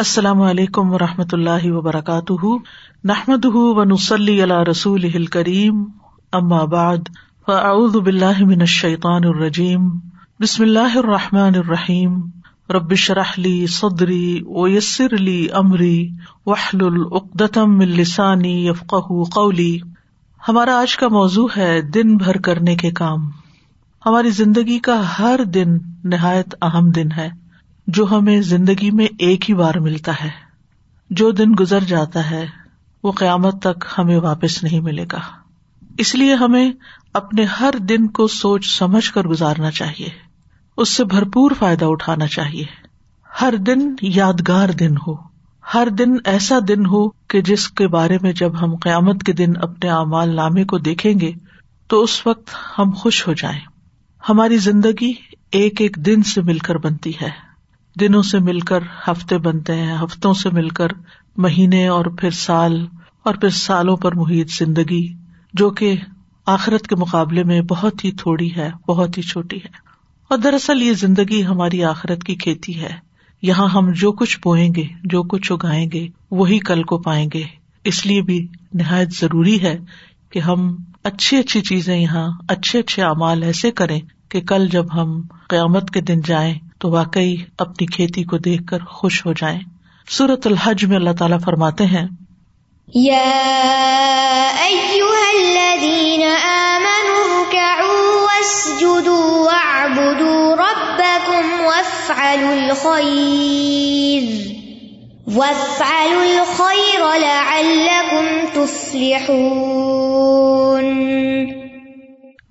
السلام علیکم و رحمۃ اللہ وبرکاتہ۔ نحمد و نسلی اللہ رسول کریم بعد، فاعوذ باللہ من الشیطان الرجیم۔ بسم اللہ الرحمٰن الرحیم۔ ربش رحلی صدری ویسر علی عمری وحل العقدم السانی یفق قولی۔ ہمارا آج کا موضوع ہے دن بھر کرنے کے کام۔ ہماری زندگی کا ہر دن نہایت اہم دن ہے۔ جو ہمیں زندگی میں ایک ہی بار ملتا ہے۔ جو دن گزر جاتا ہے، وہ قیامت تک ہمیں واپس نہیں ملے گا۔ اس لیے ہمیں اپنے ہر دن کو سوچ سمجھ کر گزارنا چاہیے۔ اس سے بھرپور فائدہ اٹھانا چاہیے۔ ہر دن یادگار دن ہو۔ ہر دن ایسا دن ہو کہ جس کے بارے میں جب ہم قیامت کے دن اپنے اعمال نامے کو دیکھیں گے، تو اس وقت ہم خوش ہو جائیں۔ ہماری زندگی ایک ایک دن سے مل کر بنتی ہے۔ دنوں سے مل کر ہفتے بنتے ہیں، ہفتوں سے مل کر مہینے اور پھر سال، اور پھر سالوں پر محیط زندگی، جو کہ آخرت کے مقابلے میں بہت ہی تھوڑی ہے، بہت ہی چھوٹی ہے۔ اور دراصل یہ زندگی ہماری آخرت کی کھیتی ہے۔ یہاں ہم جو کچھ بوئیں گے، جو کچھ اگائیں گے، وہی کل کو پائیں گے۔ اس لیے بھی نہایت ضروری ہے کہ ہم اچھی اچھی چیزیں یہاں، اچھے اچھے اعمال ایسے کریں کہ کل جب ہم قیامت کے دن جائیں تو واقعی اپنی کھیتی کو دیکھ کر خوش ہو جائیں۔ سورت الحج میں اللہ تعالیٰ فرماتے ہیں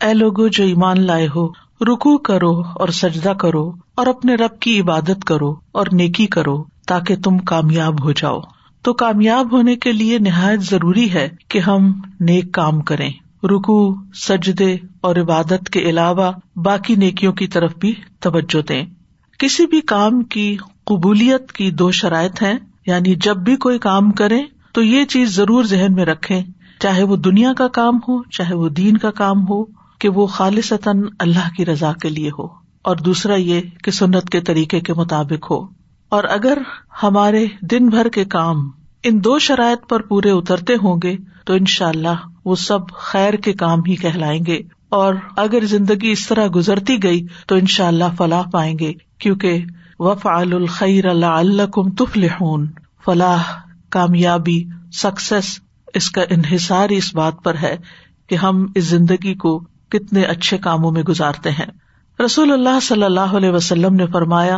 اے لوگو جو ایمان لائے ہو رکو کرو اور سجدہ کرو اور اپنے رب کی عبادت کرو اور نیکی کرو تاکہ تم کامیاب ہو جاؤ۔ تو کامیاب ہونے کے لیے نہایت ضروری ہے کہ ہم نیک کام کریں۔ رکو سجدے اور عبادت کے علاوہ باقی نیکیوں کی طرف بھی توجہ دیں۔ کسی بھی کام کی قبولیت کی دو شرائط ہیں یعنی جب بھی کوئی کام کرے تو یہ چیز ضرور ذہن میں رکھے چاہے وہ دنیا کا کام ہو، چاہے وہ دین کا کام ہو۔ کہ وہ خالصتاً اللہ کی رضا کے لیے ہو اور دوسرا یہ کہ سنت کے طریقے کے مطابق ہو۔ اور اگر ہمارے دن بھر کے کام ان دو شرائط پر پورے اترتے ہوں گے تو ان شاء اللہ وہ سب خیر کے کام ہی کہلائیں گے۔ اور اگر زندگی اس طرح گزرتی گئی تو ان شاء اللہ فلاح پائیں گے، کیونکہ وف الخیر اللہ اللہ کم تفلحون۔ فلاح، کامیابی، سکسیس اس کا انحصار اس بات پر ہے کہ ہم اس زندگی کو کتنے اچھے کاموں میں گزارتے ہیں۔ رسول اللہ صلی اللہ علیہ وسلم نے فرمایا،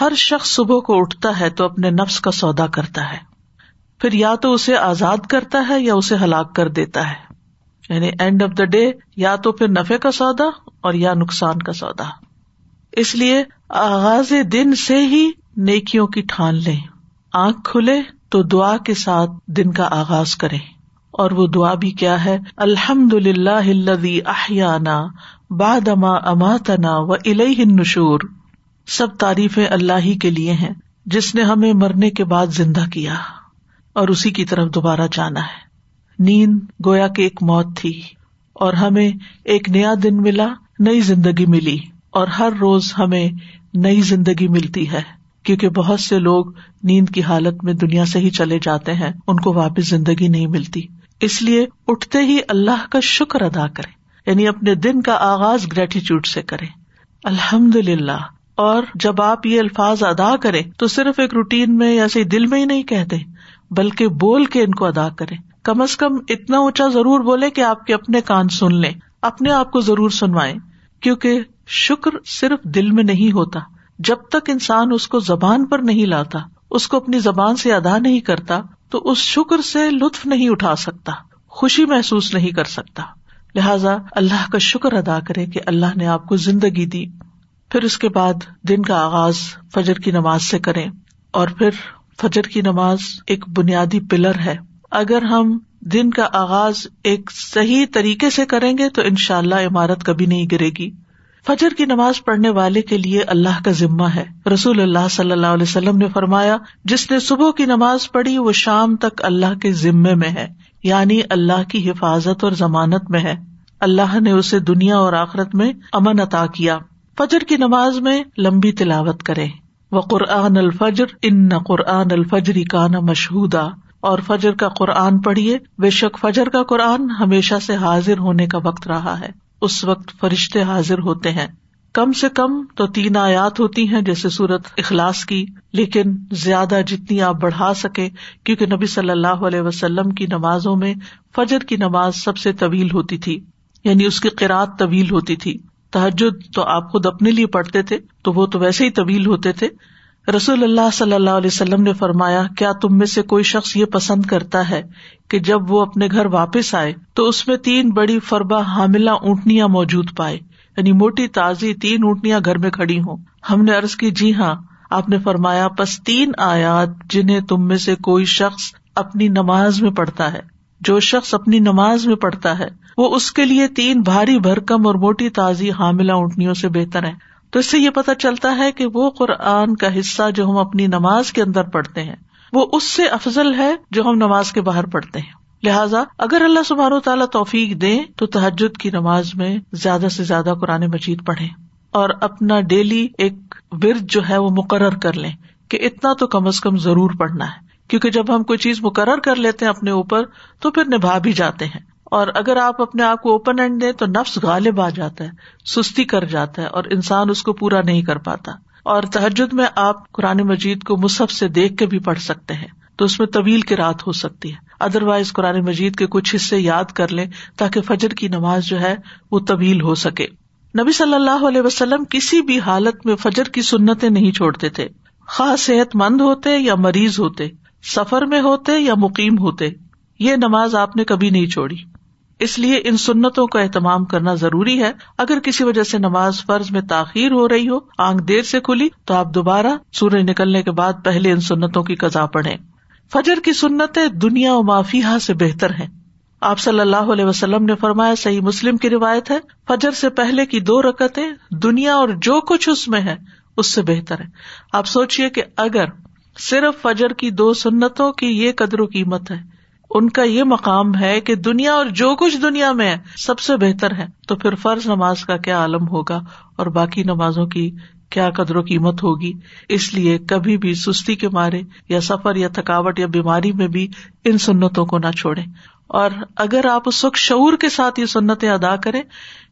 ہر شخص صبح کو اٹھتا ہے تو اپنے نفس کا سودا کرتا ہے۔ پھر یا تو اسے آزاد کرتا ہے یا اسے ہلاک کر دیتا ہے۔ یعنی اینڈ آف دا ڈے یا تو پھر نفے کا سودا اور یا نقصان کا سودا۔ اس لیے آغاز دن سے ہی نیکیوں کی ٹھان لیں۔ آنکھ کھلے تو دعا کے ساتھ دن کا آغاز کریں۔ اور وہ دعا بھی کیا ہے الحمد للہ باد اما اماتنا و نشور سب تعریفیں اللہ ہی کے لیے ہیں، جس نے ہمیں مرنے کے بعد زندہ کیا، اور اسی کی طرف دوبارہ جانا ہے۔ نیند گویا کی ایک موت تھی، اور ہمیں ایک نیا دن ملا، نئی زندگی ملی، اور ہر روز ہمیں نئی زندگی ملتی ہے۔ کیونکہ بہت سے لوگ نیند کی حالت میں دنیا سے ہی چلے جاتے ہیں، ان کو واپس زندگی نہیں ملتی۔ اس لیے اٹھتے ہی اللہ کا شکر ادا کرے یعنی اپنے دن کا آغاز گریٹیچیوڈ سے کرے الحمد للہ اور جب آپ یہ الفاظ ادا کریں، تو صرف ایک روٹین میں یا صحیح دل میں ہی نہیں کہتے بلکہ بول کے ان کو ادا کرے کم از کم اتنا اونچا ضرور بولے کہ آپ کے اپنے کان سن لیں، اپنے آپ کو ضرور سنوائے کیونکہ شکر صرف دل میں نہیں ہوتا۔ جب تک انسان اس کو زبان پر نہیں لاتا، اس کو اپنی زبان سے ادا نہیں کرتا تو اس شکر سے لطف نہیں اٹھا سکتا، خوشی محسوس نہیں کر سکتا۔ لہذا اللہ کا شکر ادا کرے کہ اللہ نے آپ کو زندگی دی۔ پھر اس کے بعد دن کا آغاز فجر کی نماز سے کریں۔ اور پھر فجر کی نماز ایک بنیادی پلر ہے۔ اگر ہم دن کا آغاز ایک صحیح طریقے سے کریں گے تو ان شاء اللہ عمارت کبھی نہیں گرے گی۔ فجر کی نماز پڑھنے والے کے لیے اللہ کا ذمہ ہے۔ رسول اللہ صلی اللہ علیہ وسلم نے فرمایا، جس نے صبح کی نماز پڑھی، وہ شام تک اللہ کے ذمے میں ہے یعنی اللہ کی حفاظت اور ضمانت میں ہے۔ اللہ نے اسے دنیا اور آخرت میں امن عطا کیا۔ فجر کی نماز میں لمبی تلاوت کرے۔ و قرآن الفجر، ان قرآن الفجری کا نا مشہودا۔ اور فجر کا قرآن پڑھیے۔ بے شک فجر کا قرآن ہمیشہ سے حاضر ہونے کا وقت رہا ہے۔ اس وقت فرشتے حاضر ہوتے ہیں۔ کم سے کم تو تین آیات ہوتی ہیں جیسے سورت اخلاص کی، لیکن زیادہ جتنی آپ بڑھا سکے کیونکہ نبی صلی اللہ علیہ وسلم کی نمازوں میں فجر کی نماز سب سے طویل ہوتی تھی یعنی اس کی قرآد طویل ہوتی تھی۔ تحجد تو آپ خود اپنے لیے پڑھتے تھے، تو وہ تو ویسے ہی طویل ہوتے تھے۔ رسول اللہ صلی اللہ علیہ وسلم نے فرمایا، کیا تم میں سے کوئی شخص یہ پسند کرتا ہے کہ جب وہ اپنے گھر واپس آئے تو اس میں تین بڑی فربا حاملہ اونٹنیاں موجود پائے؟ یعنی موٹی تازی تین اونٹنیاں گھر میں کھڑی ہوں۔ ہم نے ارض کی جی ہاں۔ آپ نے فرمایا، پس تین آیات جنہیں تم میں سے کوئی شخص اپنی نماز میں پڑھتا ہے۔ جو شخص اپنی نماز میں پڑھتا ہے، وہ اس کے لیے تین بھاری بھرکم اور موٹی تازی حاملہ اونٹنیوں سے بہتر ہے تو اس سے یہ پتا چلتا ہے کہ وہ قرآن کا حصہ جو ہم اپنی نماز کے اندر پڑھتے ہیں، وہ اس سے افضل ہے جو ہم نماز کے باہر پڑھتے ہیں۔ لہٰذا اگر اللہ سبحانہ و تعالیٰ توفیق دے تو تحجد کی نماز میں زیادہ سے زیادہ قرآن مجید پڑھے اور اپنا ڈیلی ایک ورد جو ہے وہ مقرر کر لیں کہ اتنا تو کم از کم ضرور پڑھنا ہے۔ کیونکہ جب ہم کوئی چیز مقرر کر لیتے ہیں اپنے اوپر تو پھر نبھا بھی جاتے ہیں۔ اور اگر آپ اپنے آپ کو اوپن اینڈ دیں تو نفس غالب آ جاتا ہے، سستی کر جاتا ہے اور انسان اس کو پورا نہیں کر پاتا۔ اور تحجد میں آپ قرآن مجید کو مصحف سے دیکھ کے بھی پڑھ سکتے ہیں، تو اس میں طویل کی رات ہو سکتی ہے۔ ادر وائز قرآن مجید کے کچھ حصے یاد کر لیں تاکہ فجر کی نماز جو ہے وہ طویل ہو سکے۔ نبی صلی اللہ علیہ وسلم کسی بھی حالت میں فجر کی سنتیں نہیں چھوڑتے تھے۔ خاص صحت مند ہوتے یا مریض ہوتے، سفر میں ہوتے یا مقیم ہوتے، یہ نماز آپ نے کبھی نہیں چھوڑی۔ اس لیے ان سنتوں کا اہتمام کرنا ضروری ہے۔ اگر کسی وجہ سے نماز فرض میں تاخیر ہو رہی ہو، آنکھ دیر سے کھلی، تو آپ دوبارہ سورج نکلنے کے بعد پہلے ان سنتوں کی قزا پڑھیں۔ فجر کی سنتیں دنیا و معافیہ سے بہتر ہیں۔ آپ صلی اللہ علیہ وسلم نے فرمایا، صحیح مسلم کی روایت ہے، فجر سے پہلے کی دو رکتیں دنیا اور جو کچھ اس میں ہے، اس سے بہتر ہے۔ آپ سوچیے کہ اگر صرف فجر کی دو سنتوں کی یہ قدر و قیمت ہے ان کا یہ مقام ہے کہ دنیا اور جو کچھ دنیا میں ہے، سب سے بہتر ہے۔ تو پھر فرض نماز کا کیا عالم ہوگا؟ اور باقی نمازوں کی کیا قدر و قیمت ہوگی؟ اس لیے کبھی بھی سستی کے مارے یا سفر یا تھکاوٹ یا بیماری میں بھی ان سنتوں کو نہ چھوڑے اور اگر آپ اس وقت شعور کے ساتھ یہ سنتیں ادا کریں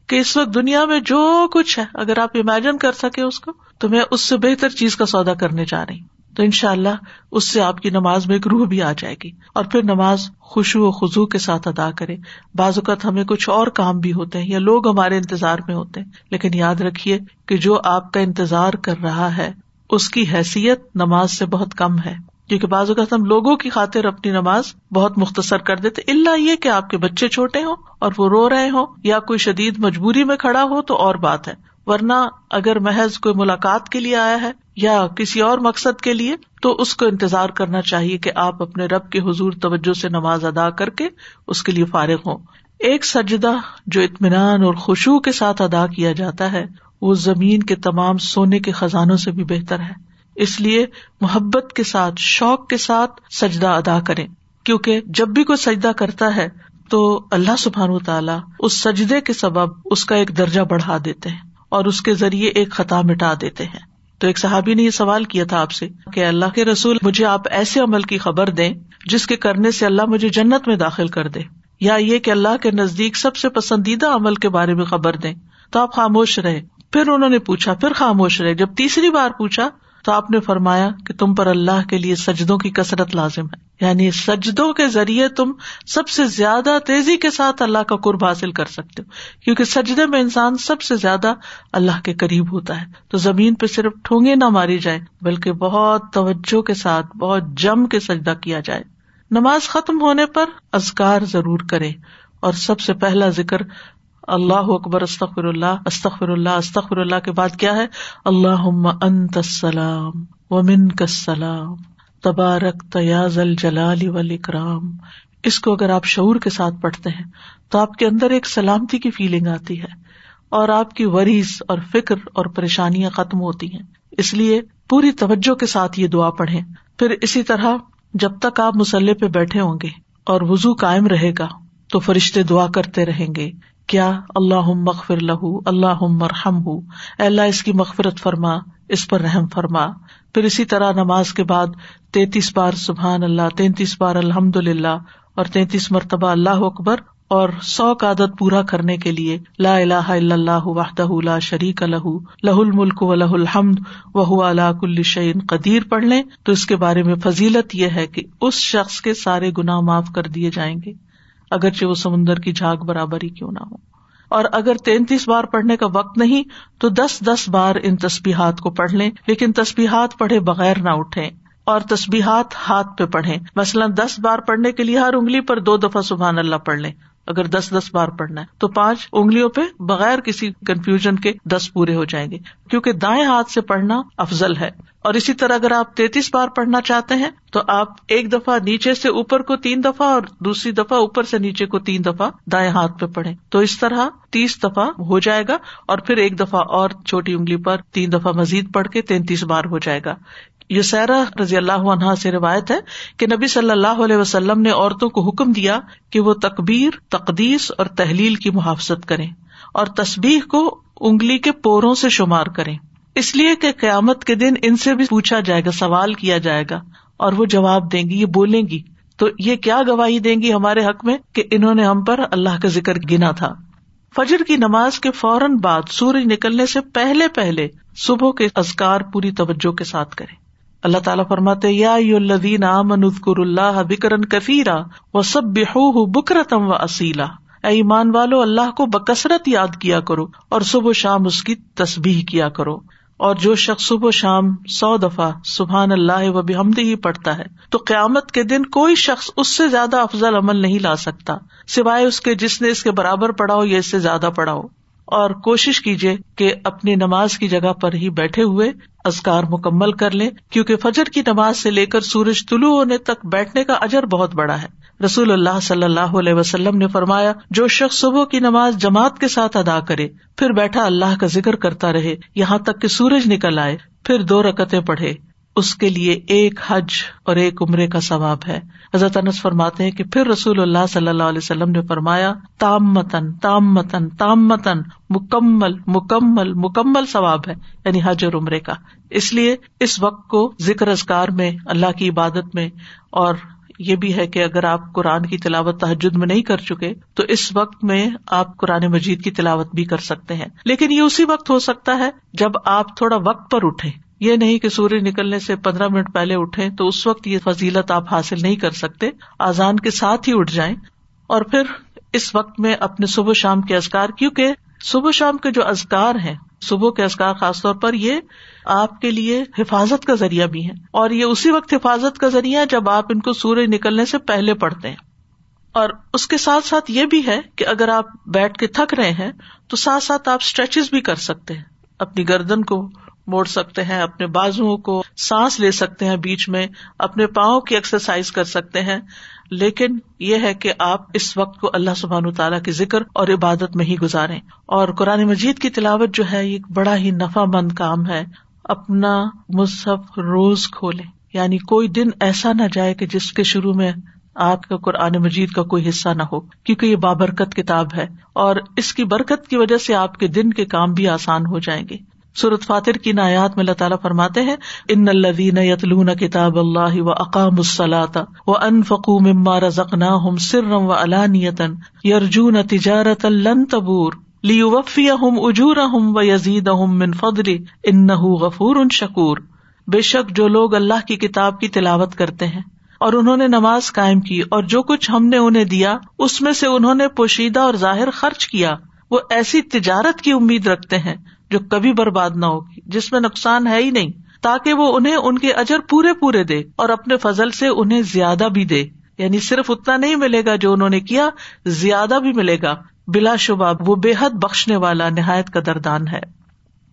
کہ اس وقت دنیا میں جو کچھ ہے، اگر آپ امیجن کر سکے اس کو، تو میں اس سے بہتر چیز کا سودا کرنے جا رہی ہوں۔ تو ان شاء اللہ اس سے آپ کی نماز میں ایک روح بھی آ جائے گی اور پھر نماز خوشو و خزو کے ساتھ ادا کرے۔ بعض اوقات ہمیں کچھ اور کام بھی ہوتے ہیں یا لوگ ہمارے انتظار میں ہوتے ہیں، لیکن یاد رکھیے کہ جو آپ کا انتظار کر رہا ہے، اس کی حیثیت نماز سے بہت کم ہے۔ کیونکہ بعض اوقات ہم لوگوں کی خاطر اپنی نماز بہت مختصر کر دیتے اللہ یہ کہ آپ کے بچے چھوٹے ہوں اور وہ رو رہے ہوں یا کوئی شدید مجبوری میں کھڑا ہو تو اور بات ہے۔ ورنہ اگر محض کوئی ملاقات کے لیے آیا ہے یا کسی اور مقصد کے لیے، تو اس کو انتظار کرنا چاہیے کہ آپ اپنے رب کے حضور توجہ سے نماز ادا کر کے اس کے لیے فارغ ہوں۔ ایک سجدہ جو اطمینان اور خوشبو کے ساتھ ادا کیا جاتا ہے، وہ زمین کے تمام سونے کے خزانوں سے بھی بہتر ہے۔ اس لیے محبت کے ساتھ، شوق کے ساتھ سجدہ ادا کرے کیونکہ جب بھی کوئی سجدہ کرتا ہے، تو اللہ سبحان تعالیٰ اس سجدے کے سبب اس کا ایک درجہ بڑھا دیتے ہیں۔ اور اس کے ذریعے ایک خطا مٹا دیتے ہیں۔ تو ایک صحابی نے یہ سوال کیا تھا آپ سے کہ اللہ کے رسول مجھے آپ ایسے عمل کی خبر دیں جس کے کرنے سے اللہ مجھے جنت میں داخل کر دے، یا یہ کہ اللہ کے نزدیک سب سے پسندیدہ عمل کے بارے میں خبر دیں۔ تو آپ خاموش رہے۔ پھر انہوں نے پوچھا، پھر خاموش رہے۔ جب تیسری بار پوچھا تو آپ نے فرمایا کہ تم پر اللہ کے لیے سجدوں کی کثرت لازم ہے۔ یعنی سجدوں کے ذریعے تم سب سے زیادہ تیزی کے ساتھ اللہ کا قرب حاصل کر سکتے ہو۔ کیونکہ سجدے میں انسان سب سے زیادہ اللہ کے قریب ہوتا ہے۔ تو زمین پہ صرف ٹھونگے نہ ماری جائے، بلکہ بہت توجہ کے ساتھ، بہت جم کے سجدہ کیا جائے۔ نماز ختم ہونے پر ازکار ضرور کرے اور سب سے پہلا ذکر اللہ اکبر استخر اللہ استخر اللہ استخر اللہ کے بعد کیا ہے؟ اللہ انت السلام و من کسلام تبارک تیاز الجلال والاکرام. اس کو اگر آپ شعور کے ساتھ پڑھتے ہیں تو آپ کے اندر ایک سلامتی کی فیلنگ آتی ہے اور آپ کی وریز اور فکر اور پریشانیاں ختم ہوتی ہیں۔ اس لیے پوری توجہ کے ساتھ یہ دعا پڑھے پھر اسی طرح جب تک آپ مسلح پہ بیٹھے ہوں گے اور وزو قائم رہے گا تو فرشتے دعا کرتے رہیں گے۔ کیا اللہ مغفر لہو اللہ مرحم ہُو اللہ، اس کی مغفرت فرما، اس پر رحم فرما۔ پھر اسی طرح نماز کے بعد تینتیس بار سبحان اللہ، تینتیس بار الحمد للہ اور تینتیس مرتبہ اللہ اکبر اور سو کا عدد پورا کرنے کے لیے لا الہ الا اللہ وحدہ لا شریک لہ لہ الملک و لہ الحمد وہ اللہ کل شعین قدیر۔ پڑھ لیں تو اس کے بارے میں فضیلت یہ ہے کہ اس شخص کے سارے گناہ معاف کر دیے جائیں گے۔ اگرچہ وہ سمندر کی جھاگ برابر ہی کیوں نہ ہو۔ اور اگر تینتیس بار پڑھنے کا وقت نہیں، تو دس دس بار ان تسبیحات کو پڑھ لیں، لیکن تسبیحات پڑھے بغیر نہ اٹھے اور تسبیحات ہاتھ پہ پڑھے مثلاً دس بار پڑھنے کے لیے ہر انگلی پر دو دفعہ سبحان اللہ پڑھ لیں۔ اگر دس دس بار پڑھنا ہے تو پانچ انگلیوں پہ بغیر کسی کنفیوژن کے دس پورے ہو جائیں گے، کیونکہ دائیں ہاتھ سے پڑھنا افضل ہے۔ اور اسی طرح اگر آپ تینتیس بار پڑھنا چاہتے ہیں تو آپ ایک دفعہ نیچے سے اوپر کو تین دفعہ اور دوسری دفعہ اوپر سے نیچے کو تین دفعہ دائیں ہاتھ پہ پڑھے تو اس طرح تیس دفعہ ہو جائے گا اور پھر ایک دفعہ اور چھوٹی انگلی پر تین دفعہ مزید پڑھ کے تینتیس بار ہو جائے گا۔ یہ سیرا رضی اللہ عنہا سے روایت ہے کہ نبی صلی اللہ علیہ وسلم نے عورتوں کو حکم دیا کہ وہ تقبیر تقدیس اور تحلیل کی محافظت کریں اور تصبیح کو انگلی کے پوروں سے شمار کریں۔ اس لیے کہ قیامت کے دن ان سے بھی پوچھا جائے گا، سوال کیا جائے گا اور وہ جواب دیں گی، یہ بولیں گی۔ تو یہ کیا گواہی دیں گی ہمارے حق میں کہ انہوں نے ہم پر اللہ کا ذکر گنا تھا؟ فجر کی نماز کے فوراً بعد سورج نکلنے سے پہلے پہلے صبح کے ازکار پوری توجہ کے ساتھ کریں۔ اللہ تعالیٰ فرماتے یا الدین منظکر اللہ بکرن کفیرا و سب بحو بکرتم و اصیلا اے ایمان والو، اللہ کو بکثرت یاد کیا کرو اور صبح و شام اس کی تصبیح کیا کرو۔ اور جو شخص صبح و شام سو دفعہ سبحان اللہ و بحمد ہی پڑھتا ہے، تو قیامت کے دن کوئی شخص اس سے زیادہ افضل عمل نہیں لا سکتا، سوائے اس کے جس نے اس کے برابر پڑھاؤ یا اس سے زیادہ پڑھاؤ اور کوشش کیجیے کہ اپنی نماز کی جگہ پر ہی بیٹھے ہوئے ازکار مکمل کر لیں، کیونکہ فجر کی نماز سے لے کر سورج طلوع ہونے تک بیٹھنے کا اجر بہت بڑا ہے۔ رسول اللہ صلی اللہ علیہ وسلم نے فرمایا، جو شخص صبح کی نماز جماعت کے ساتھ ادا کرے، پھر بیٹھا اللہ کا ذکر کرتا رہے، یہاں تک کہ سورج نکل آئے، پھر دو رکتے پڑھے۔ اس کے لیے ایک حج اور ایک عمرے کا ثواب ہے۔ حضرت انس فرماتے ہیں کہ پھر رسول اللہ صلی اللہ علیہ وسلم نے فرمایا تام متن تام متن تام متن مکمل مکمل مکمل ثواب ہے یعنی حج اور عمرے کا۔ اس لیے اس وقت کو ذکر ازکار میں، اللہ کی عبادت میں، اور یہ بھی ہے کہ اگر آپ قرآن کی تلاوت تحجد میں نہیں کر چکے، تو اس وقت میں آپ قرآن مجید کی تلاوت بھی کر سکتے ہیں۔ لیکن یہ اسی وقت ہو سکتا ہے جب آپ تھوڑا وقت پر اٹھے یہ نہیں کہ سورج نکلنے سے پندرہ منٹ پہلے اٹھے تو اس وقت یہ فضیلت آپ حاصل نہیں کر سکتے آزان کے ساتھ ہی اٹھ جائیں۔ اور پھر اس وقت میں اپنے صبح شام کے ازکار کیونکہ صبح شام کے جو ازکار ہیں، صبح کے ازکار خاص طور پر یہ آپ کے لیے حفاظت کا ذریعہ بھی ہے اور یہ اسی وقت حفاظت کا ذریعہ جب آپ ان کو سورج نکلنے سے پہلے پڑھتے ہیں۔ اور اس کے ساتھ ساتھ یہ بھی ہے کہ اگر آپ بیٹھ کے تھک رہے ہیں تو ساتھ ساتھ آپ اسٹریچز بھی کر سکتے ہیں۔ اپنی گردن کو موڑ سکتے ہیں، اپنے بازو کو سانس لے سکتے ہیں بیچ میں، اپنے پاؤں کی ایکسرسائز کر سکتے ہیں۔ لیکن یہ ہے کہ آپ اس وقت کو اللہ سبحان تعالیٰ کے ذکر اور عبادت میں ہی گزارے اور قرآن مجید کی تلاوت جو ہے، یہ بڑا ہی نفع مند کام ہے۔ اپنا مصحف روز کھولے یعنی کوئی دن ایسا نہ جائے کہ جس کے شروع میں آپ کا قرآن مجید کا کوئی حصہ نہ ہو، کیونکہ یہ بابرکت کتاب ہے۔ اور اس کی برکت کی وجہ سے آپ کے دن کے کام بھی آسان ہو جائیں گے۔ سورت فاتر کی نایات میں اللہ تعالیٰ فرماتے ہیں، ان الدین یتلون کتاب اللہ و اقام الصلاۃ و ان فقو مما رزقناہم سرا و علانیتا یرجون تجارت لن تبور لیوفیہم اجورہم و یزیدہم من فضل انہ غفور شکور۔ بے شک جو لوگ اللہ کی کتاب کی تلاوت کرتے ہیں اور انہوں نے نماز قائم کی اور جو کچھ ہم نے انہیں دیا، اس میں سے انہوں نے پوشیدہ اور ظاہر خرچ کیا، وہ ایسی تجارت کی امید رکھتے ہیں جو کبھی برباد نہ ہوگی جس میں نقصان ہے ہی نہیں، تاکہ وہ انہیں ان کے اجر پورے پورے دے اور اپنے فضل سے انہیں زیادہ بھی دے۔ یعنی صرف اتنا نہیں ملے گا جو انہوں نے کیا، زیادہ بھی ملے گا۔ بلا شبہ، وہ بے حد بخشنے والا نہایت کا دردان ہے۔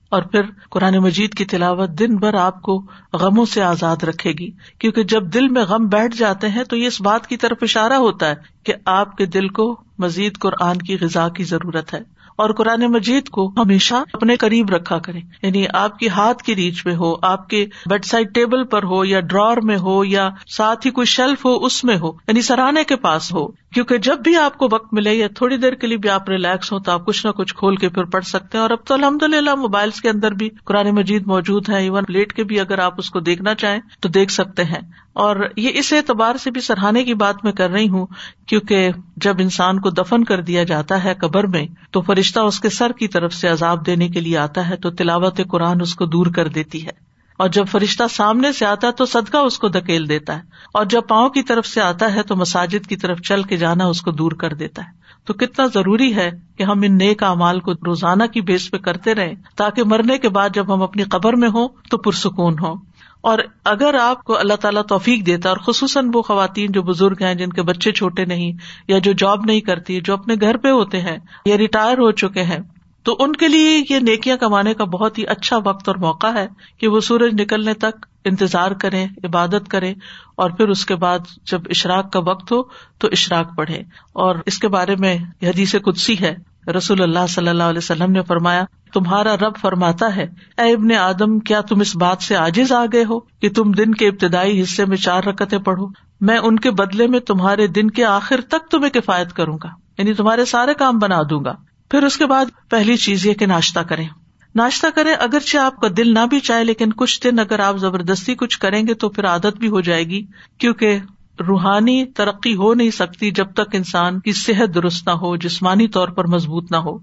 اور پھر قرآن مجید کی تلاوت دن بھر آپ کو غموں سے آزاد رکھے گی۔ کیونکہ جب دل میں غم بیٹھ جاتے ہیں، تو یہ اس بات کی طرف اشارہ ہوتا ہے کہ آپ کے دل کو مزید قرآن کی غذا کی ضرورت ہے۔ اور قرآن مجید کو ہمیشہ اپنے قریب رکھا کرے یعنی آپ کے ہاتھ کی ریچ میں ہو، آپ کے بیڈ سائڈ ٹیبل پر ہو یا ڈرار میں ہو یا ساتھ ہی کوئی شیلف ہو، اس میں ہو۔ یعنی سراہنے کے پاس ہو۔ کیونکہ جب بھی آپ کو وقت ملے یا تھوڑی دیر کے لیے بھی آپ ریلیکس ہو تو آپ کچھ نہ کچھ کھول کے پھر پڑھ سکتے ہیں اور اب تو الحمد للہ موبائل کے اندر بھی قرآن مجید موجود ہے ایون لیٹ کے بھی اگر آپ اس کو دیکھنا چاہیں تو دیکھ سکتے ہیں۔ اور یہ اس اعتبار سے بھی سرہانے کی بات میں کر رہی ہوں کیونکہ جب انسان کو دفن کر دیا جاتا ہے قبر میں تو فرشتہ اس کے سر کی طرف سے عذاب دینے کے لیے آتا ہے تو تلاوت قرآن اس کو دور کر دیتی ہے۔ اور جب فرشتہ سامنے سے آتا ہے تو صدقہ اس کو دھکیل دیتا ہے۔ اور جب پاؤں کی طرف سے آتا ہے تو مساجد کی طرف چل کے جانا اس کو دور کر دیتا ہے۔ تو کتنا ضروری ہے کہ ہم ان نیک امال کو روزانہ کی بیس پہ کرتے رہے تاکہ مرنے کے بعد جب ہم اپنی قبر میں ہوں تو پرسکون ہوں۔ اور اگر آپ کو اللہ تعالیٰ توفیق دیتا اور خصوصاً وہ خواتین جو بزرگ ہیں جن کے بچے چھوٹے نہیں یا جو جاب نہیں کرتی، جو اپنے گھر پہ ہوتے ہیں یا ریٹائر ہو چکے ہیں تو ان کے لیے یہ نیکیاں کمانے کا بہت ہی اچھا وقت اور موقع ہے کہ وہ سورج نکلنے تک انتظار کرے عبادت کرے اور پھر اس کے بعد جب اشراق کا وقت ہو تو اشراق پڑھے اور اس کے بارے میں حدیث قدسی ہے۔ رسول اللہ صلی اللہ علیہ وسلم نے فرمایا، تمہارا رب فرماتا ہے، اے ابن آدم، کیا تم اس بات سے آجز آ گئے ہو کہ تم دن کے ابتدائی حصے میں چار رکتے پڑھو؟ میں ان کے بدلے میں تمہارے دن کے آخر تک تمہیں کفایت کروں گا یعنی تمہارے سارے کام بنا دوں گا۔ پھر اس کے بعد پہلی چیز یہ کہ ناشتہ کریں۔ ناشتہ کریں، اگرچہ آپ کا دل نہ بھی چاہے، لیکن کچھ دن اگر آپ زبردستی کچھ کریں گے تو پھر عادت بھی ہو جائے گی، کیونکہ روحانی ترقی ہو نہیں سکتی جب تک انسان کی صحت درست نہ ہو، جسمانی طور پر مضبوط نہ ہو۔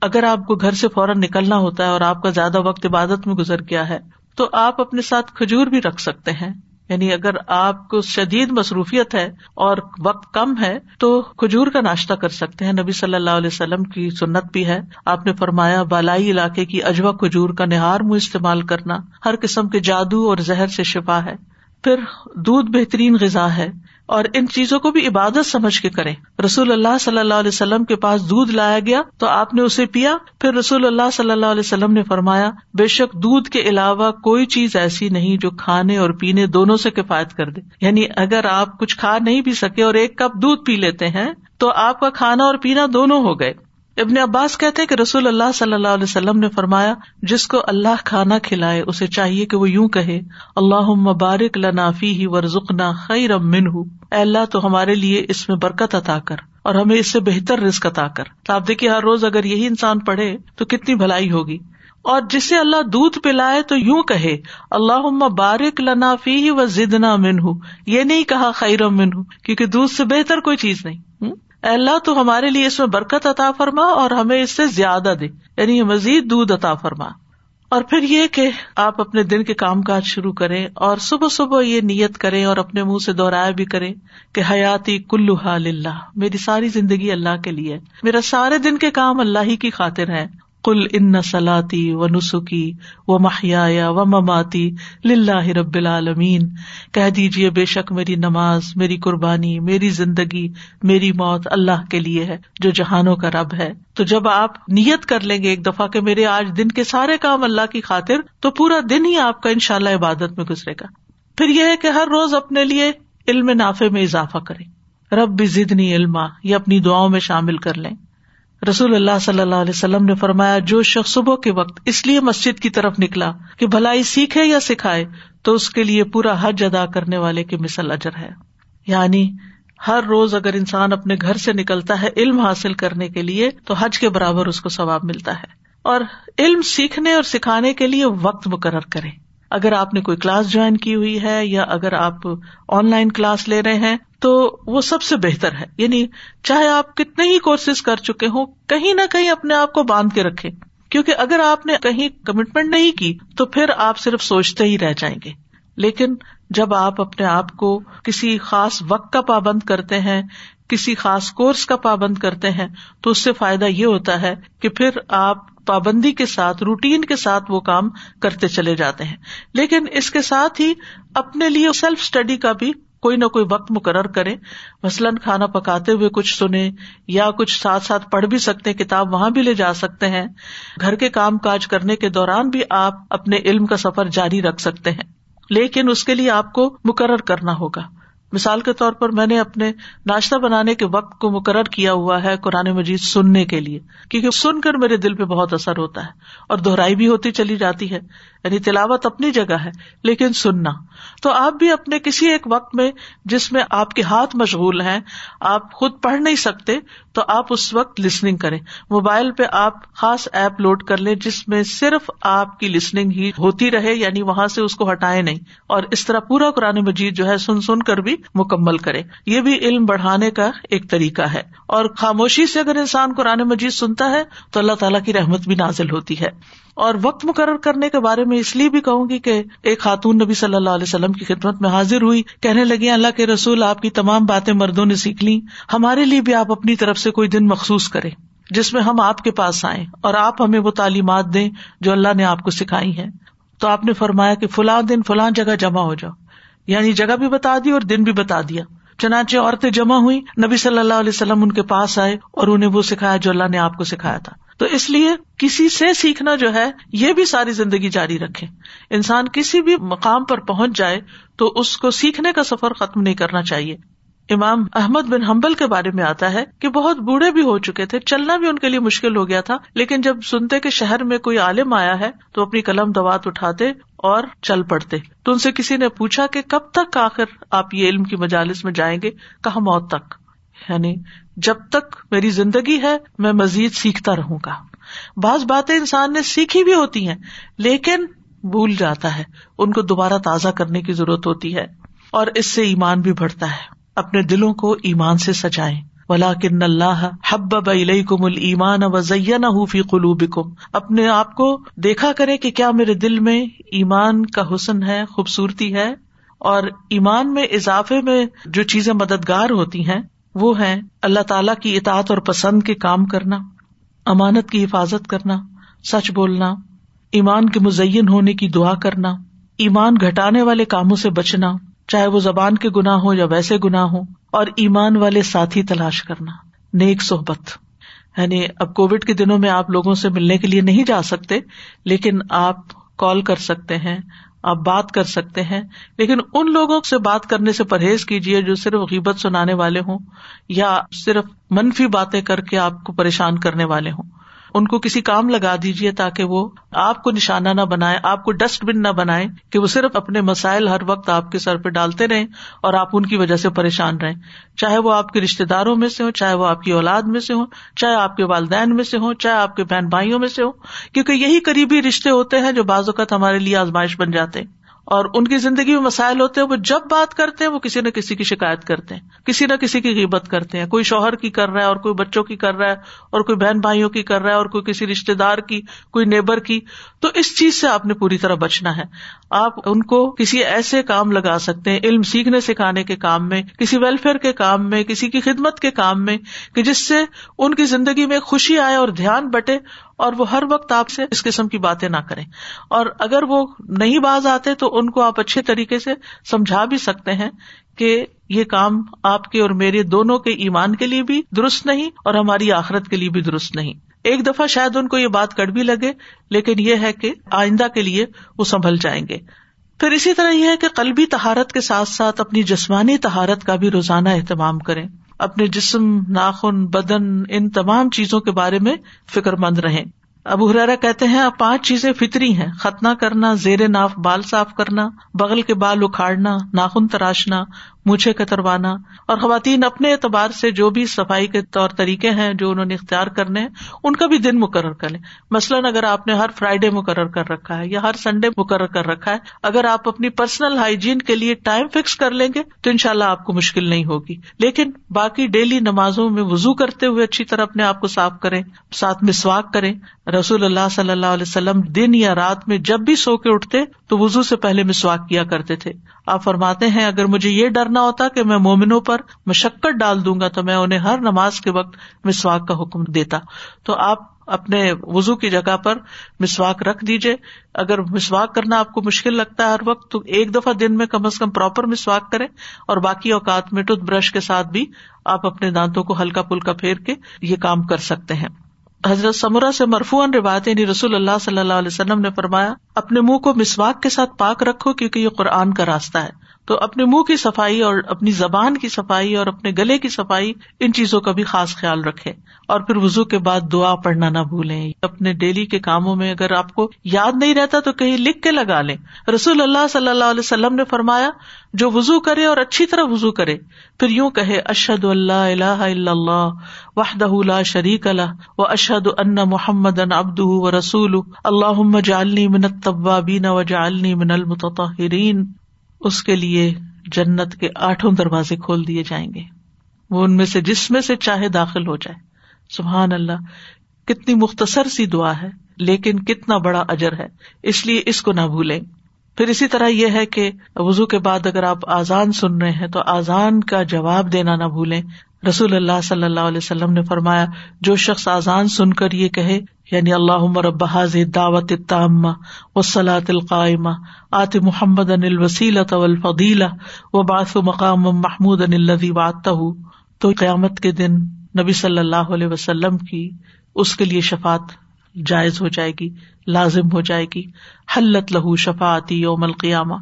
اگر آپ کو گھر سے فوراً نکلنا ہوتا ہے اور آپ کا زیادہ وقت عبادت میں گزر گیا ہے، تو آپ اپنے ساتھ کھجور بھی رکھ سکتے ہیں۔ یعنی اگر آپ کو شدید مصروفیت ہے اور وقت کم ہے تو کھجور کا ناشتہ کر سکتے ہیں۔ نبی صلی اللہ علیہ وسلم کی سنت بھی ہے۔ آپ نے فرمایا، بالائی علاقے کی اجوا کھجور کا نہار منہ استعمال کرنا ہر قسم کے جادو اور زہر سے شفا ہے۔ پھر دودھ بہترین غذا ہے۔ اور ان چیزوں کو بھی عبادت سمجھ کے کریں۔ رسول اللہ صلی اللہ علیہ وسلم کے پاس دودھ لایا گیا تو آپ نے اسے پیا۔ پھر رسول اللہ صلی اللہ علیہ وسلم نے فرمایا، بے شک دودھ کے علاوہ کوئی چیز ایسی نہیں جو کھانے اور پینے دونوں سے کفایت کر دے۔ یعنی اگر آپ کچھ کھا نہیں پی سکے اور ایک کپ دودھ پی لیتے ہیں تو آپ کا کھانا اور پینا دونوں ہو گئے۔ ابن عباس کہتے کہ رسول اللہ صلی اللہ علیہ وسلم نے فرمایا، جس کو اللہ کھانا کھلائے، اسے چاہیے کہ وہ یوں کہے اللہ مبارک لنافی ہی ورژنا خیر من ہوں اللہ، تو ہمارے لیے اس میں برکت عطا کر اور ہمیں اس سے بہتر رسک عطا کر۔ تو آپ دیکھیے، ہر روز اگر یہی انسان پڑھے، تو کتنی بھلائی ہوگی۔ اور جسے اللہ دودھ پلائے، تو یوں کہے اللہ بارک لنافی و زدنا من ہوں یہ نہیں کہا خیر من کیونکہ دودھ سے بہتر کوئی چیز نہیں۔ اللہ تو ہمارے لیے اس میں برکت عطا فرما اور ہمیں اس سے زیادہ دے یعنی مزید دودھ عطا فرما۔ اور پھر یہ کہ آپ اپنے دن کے کام کاج شروع کریں اور صبح صبح یہ نیت کریں اور اپنے منہ سے دوہرایا بھی کریں کہ حیاتی کلو حال اللہ میری ساری زندگی اللہ کے لیے میرا سارے دن کے کام اللہ ہی کی خاطر ہے کل ان سلاتی و نسخی و محیا و مماتی لاہ رب العالمین۔ کہہ دیجیے بے شک میری نماز، میری قربانی، میری زندگی، میری موت اللہ کے لیے ہے، جو جہانوں کا رب ہے۔ تو جب آپ نیت کر لیں گے ایک دفعہ کہ میرے آج دن کے سارے کام اللہ کی خاطر، تو پورا دن ہی آپ کا ان شاء اللہ عبادت میں گزرے گا۔ پھر یہ ہے کہ ہر روز اپنے لیے علم نافے میں اضافہ کرے رب بھی ضدنی علما، یہ اپنی دعاؤں میں شامل کر لیں۔ رسول اللہ صلی اللہ علیہ وسلم نے فرمایا، جو شخص صبح کے وقت اس لیے مسجد کی طرف نکلا کہ بھلائی سیکھے یا سکھائے، تو اس کے لیے پورا حج ادا کرنے والے کی مثل اجر ہے۔ یعنی ہر روز اگر انسان اپنے گھر سے نکلتا ہے علم حاصل کرنے کے لیے، تو حج کے برابر اس کو ثواب ملتا ہے۔ اور علم سیکھنے اور سکھانے کے لیے وقت مقرر کرے اگر آپ نے کوئی کلاس جوائن کی ہوئی ہے یا اگر آپ آن لائن کلاس لے رہے ہیں تو وہ سب سے بہتر ہے۔ یعنی چاہے آپ کتنے ہی کورسز کر چکے ہوں، کہیں نہ کہیں اپنے آپ کو باندھ کے رکھے کیونکہ اگر آپ نے کہیں کمٹمنٹ نہیں کی، تو پھر آپ صرف سوچتے ہی رہ جائیں گے۔ لیکن جب آپ اپنے آپ کو کسی خاص وقت کا پابند کرتے ہیں، کسی خاص کورس کا پابند کرتے ہیں، تو اس سے فائدہ یہ ہوتا ہے کہ پھر آپ پابندی کے ساتھ روٹین کے ساتھ وہ کام کرتے چلے جاتے ہیں۔ لیکن اس کے ساتھ ہی اپنے لیے سیلف اسٹڈی کا بھی کوئی نہ کوئی وقت مقرر کرے مثلاً کھانا پکاتے ہوئے کچھ سنے یا کچھ ساتھ ساتھ پڑھ بھی سکتے کتاب وہاں بھی لے جا سکتے ہیں۔ گھر کے کام کاج کرنے کے دوران بھی آپ اپنے علم کا سفر جاری رکھ سکتے ہیں۔ لیکن اس کے لیے آپ کو مقرر کرنا ہوگا۔ مثال کے طور پر میں نے اپنے ناشتہ بنانے کے وقت کو مقرر کیا ہوا ہے قرآن مجید سننے کے لیے۔ کیونکہ سن کر میرے دل پہ بہت اثر ہوتا ہے اور دہرائی بھی ہوتی چلی جاتی ہے۔ یعنی تلاوت اپنی جگہ ہے، لیکن سننا۔ تو آپ بھی اپنے کسی ایک وقت میں جس میں آپ کے ہاتھ مشغول ہیں، آپ خود پڑھ نہیں سکتے، تو آپ اس وقت لسننگ کریں۔ موبائل پہ آپ خاص ایپ لوڈ کر لیں جس میں صرف آپ کی لسننگ ہی ہوتی رہے یعنی وہاں سے اس کو ہٹائے نہیں۔ اور اس طرح پورا قرآن مجید جو ہے سن سن کر بھی مکمل کرے یہ بھی علم بڑھانے کا ایک طریقہ ہے۔ اور خاموشی سے اگر انسان قرآن مجید سنتا ہے، تو اللہ تعالیٰ کی رحمت بھی نازل ہوتی ہے۔ اور وقت مقرر کرنے کے بارے میں میں اس لیے بھی کہوں گی کہ ایک خاتون نبی صلی اللہ علیہ وسلم کی خدمت میں حاضر ہوئی، کہنے لگی، اللہ کے رسول، آپ کی تمام باتیں مردوں نے سیکھ لی ہمارے لیے بھی آپ اپنی طرف سے کوئی دن مخصوص کرے جس میں ہم آپ کے پاس آئیں اور آپ ہمیں وہ تعلیمات دیں جو اللہ نے آپ کو سکھائی ہے تو آپ نے فرمایا کہ فلاں دن فلاں جگہ جمع ہو جاؤ یعنی جگہ بھی بتا دی اور دن بھی بتا دیا۔ چنانچہ عورتیں جمع ہوئی نبی صلی اللہ علیہ وسلم ان کے پاس آئے اور انہیں وہ سکھایا جو اللہ نے آپ کو سکھایا تھا۔ تو اس لیے کسی سے سیکھنا جو ہے، یہ بھی ساری زندگی جاری رکھے انسان کسی بھی مقام پر پہنچ جائے تو اس کو سیکھنے کا سفر ختم نہیں کرنا چاہیے۔ امام احمد بن حمبل کے بارے میں آتا ہے کہ بہت بوڑھے بھی ہو چکے تھے، چلنا بھی ان کے لیے مشکل ہو گیا تھا، لیکن جب سنتے کہ شہر میں کوئی عالم آیا ہے تو اپنی قلم دوات اٹھاتے اور چل پڑتے۔ تو ان سے کسی نے پوچھا کہ کب تک آخر آپ یہ علم کی مجالس میں جائیں گے؟ کہا موت تک۔ یعنی جب تک میری زندگی ہے، میں مزید سیکھتا رہوں گا۔ بعض باتیں انسان نے سیکھی بھی ہوتی ہیں، لیکن بھول جاتا ہے۔ ان کو دوبارہ تازہ کرنے کی ضرورت ہوتی ہے اور اس سے ایمان بھی بڑھتا ہے۔ اپنے دلوں کو ایمان سے سجائے ولا کن اللہ حب کم المان و فی قلوب کم اپنے آپ کو دیکھا کرے کہ کیا میرے دل میں ایمان کا حسن ہے، خوبصورتی ہے اور ایمان میں اضافے میں جو چیزیں مددگار ہوتی ہیں وہ ہے اللہ تعالی کی اطاعت اور پسند کے کام کرنا، امانت کی حفاظت کرنا، سچ بولنا، ایمان کے مزین ہونے کی دعا کرنا، ایمان گھٹانے والے کاموں سے بچنا، چاہے وہ زبان کے گناہ ہو یا ویسے گناہ ہو اور ایمان والے ساتھی تلاش کرنا۔ نیک صحبت۔ یعنی اب کووڈ کے دنوں میں آپ لوگوں سے ملنے کے لیے نہیں جا سکتے، لیکن آپ کال کر سکتے ہیں۔ آپ بات کر سکتے ہیں، لیکن ان لوگوں سے بات کرنے سے پرہیز کیجیے جو صرف غیبت سنانے والے ہوں یا صرف منفی باتیں کر کے آپ کو پریشان کرنے والے ہوں۔ ان کو کسی کام لگا دیجیے تاکہ وہ آپ کو نشانہ نہ بنائے آپ کو ڈسٹ بن نہ بنائے کہ وہ صرف اپنے مسائل ہر وقت آپ کے سر پہ ڈالتے رہے اور آپ ان کی وجہ سے پریشان رہے چاہے وہ آپ کے رشتے داروں میں سے ہوں، چاہے وہ آپ کی اولاد میں سے ہوں، چاہے آپ کے والدین میں سے ہوں، چاہے آپ کے بہن بھائیوں میں سے ہوں، کیونکہ یہی قریبی رشتے ہوتے ہیں جو بعض اوقات ہمارے لیے آزمائش بن جاتے ہیں۔ اور ان کی زندگی میں مسائل ہوتے ہیں، وہ جب بات کرتے ہیں، وہ کسی نہ کسی کی شکایت کرتے ہیں، کسی نہ کسی کی قیمت کرتے ہیں۔ کوئی شوہر کی کر رہا ہے اور کوئی بچوں کی کر رہا ہے اور کوئی بہن بھائیوں کی کر رہا ہے اور کوئی کسی رشتے دار کی، کوئی نیبر کی۔ تو اس چیز سے آپ نے پوری طرح بچنا ہے۔ آپ ان کو کسی ایسے کام لگا سکتے ہیں، علم سیکھنے سکھانے کے کام میں، کسی ویلفیئر کے کام میں، کسی کی خدمت کے کام میں، کہ جس سے ان کی زندگی میں خوشی آئے اور دھیان بٹے اور وہ ہر وقت آپ سے اس قسم کی باتیں نہ کریں۔ اور اگر وہ نہیں باز آتے تو ان کو آپ اچھے طریقے سے سمجھا بھی سکتے ہیں کہ یہ کام آپ کے اور میرے دونوں کے ایمان کے لیے بھی درست نہیں اور ہماری آخرت کے لیے بھی درست نہیں۔ ایک دفعہ شاید ان کو یہ بات کڑ بھی لگے، لیکن یہ ہے کہ آئندہ کے لیے وہ سنبھل جائیں گے۔ پھر اسی طرح یہ ہے کہ قلبی تہارت کے ساتھ ساتھ اپنی جسمانی تہارت کا بھی روزانہ اہتمام کریں۔ اپنے جسم، ناخن، بدن، ان تمام چیزوں کے بارے میں فکر مند رہیں۔ ابو ہرارا کہتے ہیں پانچ چیزیں فطری ہیں۔ ختنا کرنا، زیر ناف بال صاف کرنا، بغل کے بال اکھاڑنا، ناخن تراشنا، مونچھے کتروانا۔ اور خواتین اپنے اعتبار سے جو بھی صفائی کے طور طریقے ہیں، جو انہوں نے اختیار کرنے ہیں، ان کا بھی دن مقرر کر لیں۔ مثلاً اگر آپ نے ہر فرائیڈے مقرر کر رکھا ہے یا ہر سنڈے مقرر کر رکھا ہے، اگر آپ اپنی پرسنل ہائیجین کے لیے ٹائم فکس کر لیں گے، تو ان شاء اللہ آپ کو مشکل نہیں ہوگی۔ لیکن باقی ڈیلی نمازوں میں وزو کرتے ہوئے اچھی طرح اپنے آپ کو صاف کریں، ساتھ میں سواگ کریں۔ رسول اللہ صلی اللہ علیہ وسلم دن یا رات میں جب بھی سو کے اٹھتے تو وزو سے پہلے مسواک کیا کرتے تھے۔ آپ فرماتے ہیں، اگر مجھے یہ ڈرنا ہوتا کہ میں مومنوں پر مشقت ڈال دوں گا تو میں انہیں ہر نماز کے وقت مسواک کا حکم دیتا۔ تو آپ اپنے وزو کی جگہ پر مسواک رکھ دیجیے اگر مسواک کرنا آپ کو مشکل لگتا ہے ہر وقت تو ایک دفعہ دن میں کم از کم پراپر مسواک کریں۔ اور باقی اوقات میں ٹوتھ برش کے ساتھ بھی آپ اپنے دانتوں کو ہلکا پلکا پھیر کے یہ کام کر سکتے ہیں۔ حضرت سمرا سے مرفون روایت یعنی رسول اللہ صلی اللہ علیہ وسلم نے فرمایا، اپنے منہ کو مسواک کے ساتھ پاک رکھو کیونکہ یہ قرآن کا راستہ ہے۔ تو اپنے منہ کی صفائی اور اپنی زبان کی صفائی اور اپنے گلے کی صفائی ان چیزوں کا بھی خاص خیال رکھے اور پھر وزو کے بعد دعا پڑھنا نہ بھولیں اپنے ڈیلی کے کاموں میں اگر آپ کو یاد نہیں رہتا تو کہیں لکھ کے لگا لیں رسول اللہ صلی اللہ علیہ وسلم نے فرمایا جو وزو کرے اور اچھی طرح وزو کرے پھر یوں کہ اشد اللہ اللہ اللہ وحدہ شریک اللہ و اشد ان محمد ان ابد و رسول اللہ جالنی منت طبابین و جالنی من المتطہرین اس کے لیے جنت کے آٹھوں دروازے کھول دیے جائیں گے۔ وہ ان میں سے جس میں سے چاہے داخل ہو جائے۔ سبحان اللہ، کتنی مختصر سی دعا ہے، لیکن کتنا بڑا اجر ہے۔ اس لیے اس کو نہ بھولیں۔ پھر اسی طرح یہ ہے کہ وزو کے بعد اگر آپ آزان سن رہے ہیں تو آزان کا جواب دینا نہ بھولیں۔ رسول اللہ صلی اللہ علیہ وسلم نے فرمایا، جو شخص آزان سن کر یہ کہے یعنی اللہ مربحاظ دعوت تامہ و سلاۃ القائمہ، آت محمد ان الوسیلۃ والفضیلہ و باس و مقام محمود ان الذي وعدته تو قیامت کے دن نبی صلی اللہ علیہ وسلم کی اس کے لیے شفات جائز ہو جائے گی، لازم ہو جائے گی۔ حلت لہو شفاتی یوم القیامہ۔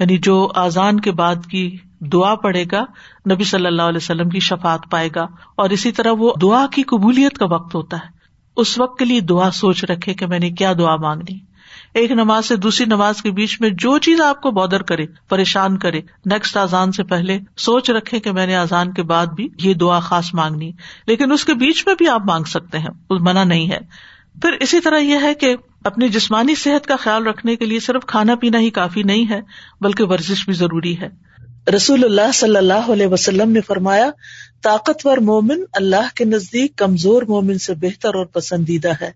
یعنی جو آزان کے بعد کی دعا پڑے گا، نبی صلی اللہ علیہ وسلم کی شفات پائے گا، اور اسی طرح وہ دعا کی قبولیت کا وقت ہوتا ہے۔ اس وقت کے لیے دعا سوچ رکھے کہ میں نے کیا دعا مانگنی ایک نماز سے دوسری نماز کے بیچ میں جو چیز آپ کو بادر کرے، پریشان کرے نیکسٹ آزان سے پہلے سوچ رکھے کہ میں نے آزان کے بعد بھی یہ دعا خاص مانگنی لیکن اس کے بیچ میں بھی آپ مانگ سکتے ہیں منع نہیں ہے۔ پھر اسی طرح یہ ہے کہ اپنی جسمانی صحت کا خیال رکھنے کے لیے صرف کھانا پینا ہی کافی نہیں ہے، بلکہ ورزش بھی ضروری ہے۔ رسول اللہ صلی اللہ علیہ وسلم نے فرمایا، طاقتور مومن اللہ کے نزدیک کمزور مومن سے بہتر اور پسندیدہ ہے۔